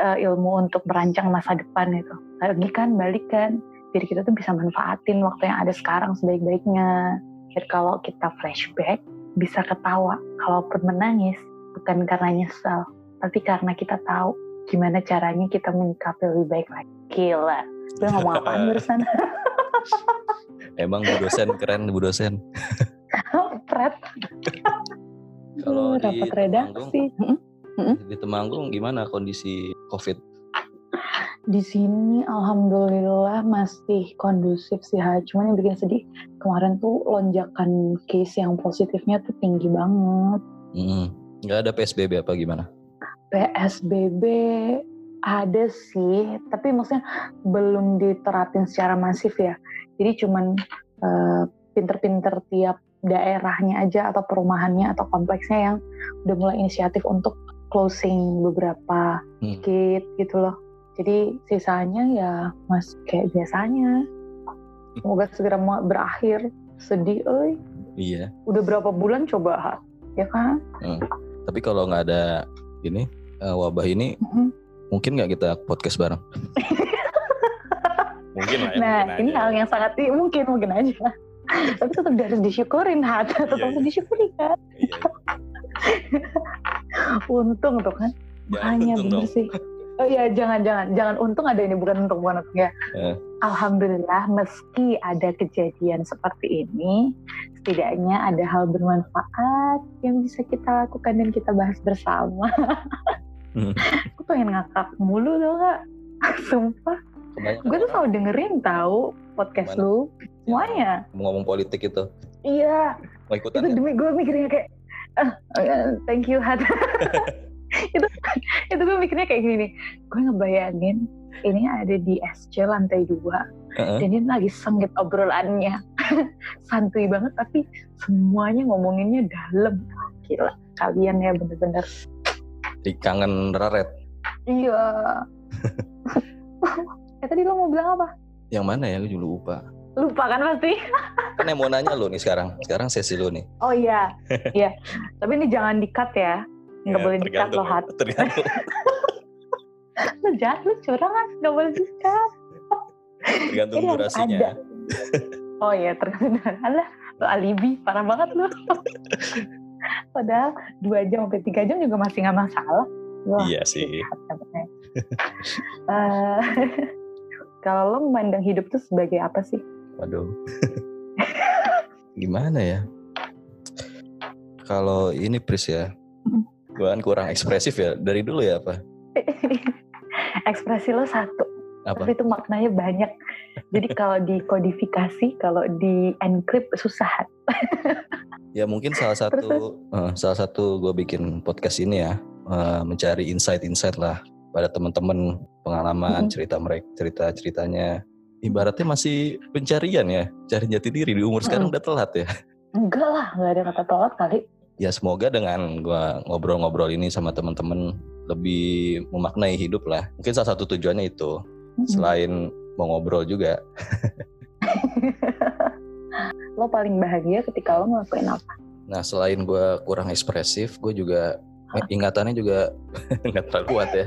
eh, ilmu untuk merancang masa depan itu. Lagi kan balik kan jadi kita tuh bisa manfaatin waktu yang ada sekarang sebaik-baiknya. Dan kalau kita flashback bisa ketawa. Kalaupun menangis bukan karena nyesal tapi karena kita tahu gimana caranya kita menyikapi lebih baik lagi. Gila gue ngomong apaan barusan
Emang Bu dosen keren Bu dosen.
Fred
Kalau di
Mm-mm.
Di Temanggung gimana kondisi COVID?
di sini alhamdulillah masih kondusif sih ha. Cuman yang bikin sedih kemarin tuh lonjakan case yang positifnya tuh tinggi banget.
Mm-mm. Nggak ada PSBB apa gimana?
PSBB ada sih, tapi maksudnya belum diterapin secara masif ya. Jadi cuman eh, pinter-pinter tiap daerahnya aja atau perumahannya atau kompleksnya yang udah mulai inisiatif untuk closing beberapa
Hmm.
gate gitu loh. Jadi sisanya ya mas kayak biasanya. Semoga segera mau berakhir. Sedih, euy.
Iya.
Udah berapa bulan coba, ya kan?
Tapi kalau nggak ada ini eh, wabah ini
Mhm.
Mungkin nggak kita podcast bareng? mungkin lah ya.
Nah,
mungkin
ini
aja.
hal yang sangat mungkin mungkin aja. Tapi tetap harus disyukurin, Ha. Tetap
Iya,
harus
iya.
disyukuri kan.
Iya,
Untung tuh kan. Makanya
untung
bener
dong.
sih. Oh iya, jangan jangan jangan untung ada ini bukan untung bukan untung ya.
Eh.
Alhamdulillah meski ada kejadian seperti ini, setidaknya ada hal bermanfaat yang bisa kita lakukan dan kita bahas bersama.
Hmm.
Aku pengen ngakak mulu tau gak? Sumpah, gue tuh selalu dengerin tahu podcast
Gimana?
lu semuanya.
ngomong politik itu
Iya,
mau
itu
ikutan ya?
demi gue mikirnya kayak, ah, eh, thank you Hat. itu itu gue mikirnya kayak gini nih, gue ngebayangin ini ada di SC lantai dua
Heeh.
dan ini lagi sengit obrolannya santuy banget tapi semuanya ngomonginnya dalam gila kalian ya bener-bener
Di kangen raret.
Iya. Eh tadi lo mau bilang apa?
Yang mana ya? Gue juga lupa.
Lupa kan pasti?
Kan yang mau nanya lo nih sekarang. Sekarang sesi lo nih.
Oh iya. Iya. Tapi ini jangan di cut ya. Nggak
Ya,
boleh di cut lo hat.
Tergantung.
Lo jahat lo curang kan nggak boleh di cut
tergantung
harus
durasinya
ada. oh iya tergantung. Alah lo alibi. Parah banget lo Padahal dua jam sampai tiga jam juga masih nggak masalah. Wah,
Iya sih.
Eh, kalau lo memandang hidup tuh sebagai apa sih?
Waduh. Gimana ya? Kalau ini Pris ya,
Mm.
gue kan kurang ekspresif ya. Dari dulu ya apa?
Ekspresi lo satu,
Apa?
tapi itu maknanya banyak. Jadi kalau dikodifikasi, kalau di encrypt susah.
Ya mungkin salah satu,
Terus,
eh, salah satu gue bikin podcast ini ya, eh, mencari insight-insight lah pada teman-teman pengalaman
Mm-mm.
cerita mereka, cerita ceritanya. Ibaratnya masih pencarian ya, cari jati diri di umur sekarang
Mm-mm.
udah telat ya.
Enggak lah, nggak ada kata telat kali.
Ya semoga dengan gua ngobrol-ngobrol ini sama teman-teman lebih memaknai hidup lah. Mungkin salah satu tujuannya itu. Selain mau ngobrol juga.
lo paling bahagia ketika lo ngelakuin apa?
Nah selain gua kurang ekspresif, gue juga ingatannya juga nggak terlalu kuat ya.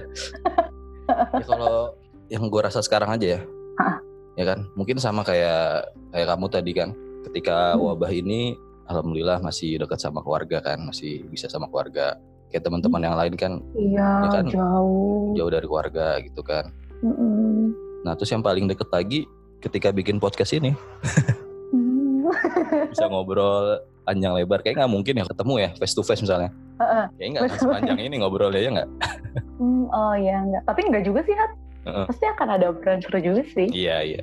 ya kalau yang gue rasa sekarang aja ya,
Hah?
ya kan. Mungkin sama kayak kayak kamu tadi kan. Ketika
Hmm.
wabah ini, alhamdulillah masih dekat sama keluarga kan, masih bisa sama keluarga. Kayak teman-teman yang lain kan
Iya,
Ya kan?
jauh.
jauh dari keluarga gitu kan.
Mm-mm.
Nah terus yang paling deket lagi ketika bikin podcast ini bisa ngobrol panjang lebar kayak nggak mungkin ya ketemu ya face to face misalnya.
Heeh.
Kayaknya nggak sepanjang ini ngobrolnya ya nggak?
Hmm, oh ya enggak. Tapi enggak juga sih, Hat.
Heeh.
Pasti akan ada obrolan seru juga sih.
Iya iya.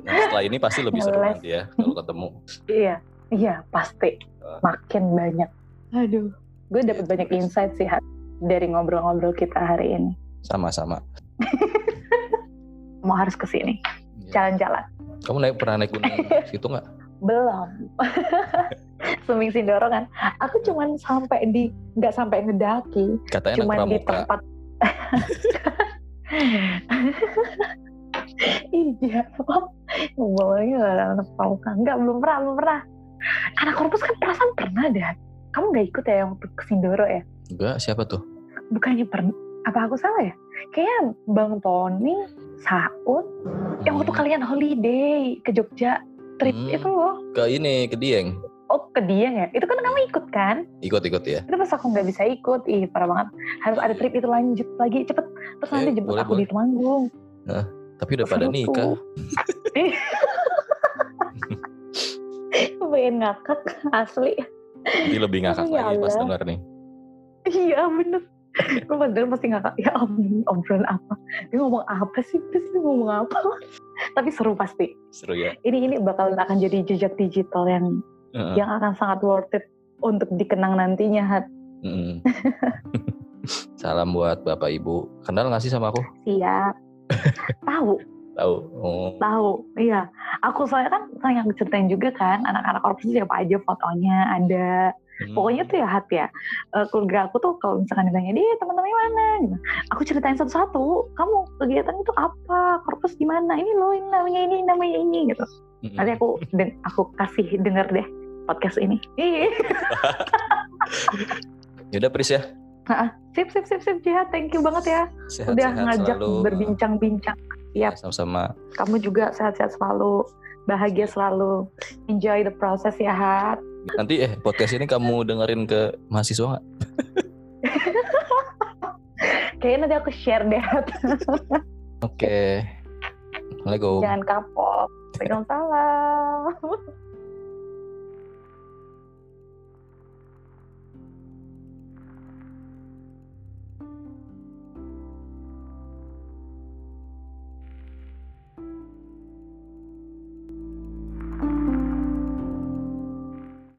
Nah, setelah ini pasti lebih seru nanti ya kalau ketemu.
iya, iya pasti. Makin banyak. Aduh, gue dapet banyak
guys.
insight sih, Hat. Dari ngobrol-ngobrol kita hari ini.
Sama-sama.
Mau harus ke sini,
Iya.
jalan-jalan.
Kamu naik pernah naik gunung situ nggak?
Belum. Suming Sindoro kan. Aku cuman sampai di, nggak sampai ngedaki.
Katanya
cuman di tempat iya ada anak pramuka enggak belum pernah belum pernah anak korpus kan perasaan pernah deh kamu gak ikut ya yang waktu ke Sindoro ya
Enggak, siapa tuh?
bukannya pernah apa aku salah ya? Kayaknya Bang Tony Saud yang waktu
Hmm,
kalian holiday ke Jogja trip
Hmm.
itu loh.
Ke ini ke Dieng.
oh ke Dieng ya? Itu kan kamu ikut kan?
Ikut-ikut ya.
itu pas aku nggak bisa ikut. Ih parah banget. Harus ada trip itu lanjut lagi. Cepet. Terus nanti
Ayo,
jemput
boleh,
aku
boleh.
di Temanggung
Tapi udah pada nikah.
pengen ngakak asli.
Jadi lebih ngakak
Ya
lagi pas denger nih.
iya bener gue padahal pasti ngakak ya ampun obrolan apa dia ngomong apa sih terus dia ngomong apa tapi seru pasti
Seru ya.
ini ini bakal akan jadi jejak digital yang
Heeh.
yang akan sangat worth it untuk dikenang nantinya Hat.
Mm-mm. Salam buat Bapak Ibu. Kenal nggak sih sama aku?
siap tahu
Tahu. Oh.
tahu iya aku soalnya kan sayang ceritain juga kan anak-anak korpus siapa aja fotonya ada
Hmm.
pokoknya tuh ya hat ya eh, keluarga aku tuh kalau misalkan ditanya dia teman-temannya mana gitu. aku ceritain satu-satu kamu kegiatan itu apa korpus gimana ini loh ini namanya ini namanya ini gitu
Mm-mm.
nanti aku deng- aku kasih denger deh podcast ini Ih,
Yaudah Pris ya.
sip sip sip sip Jihat thank you banget ya
Sehat-sehat
udah ngajak
selalu.
berbincang-bincang
Ya,
Siap.
sama-sama.
kamu juga sehat-sehat selalu bahagia selalu enjoy the process ya Hat
Nanti eh podcast ini kamu dengerin ke mahasiswa nggak?
kayaknya nanti aku share deh.
Oke. Assalamualaikum.
jangan kapok Waalaikumsalam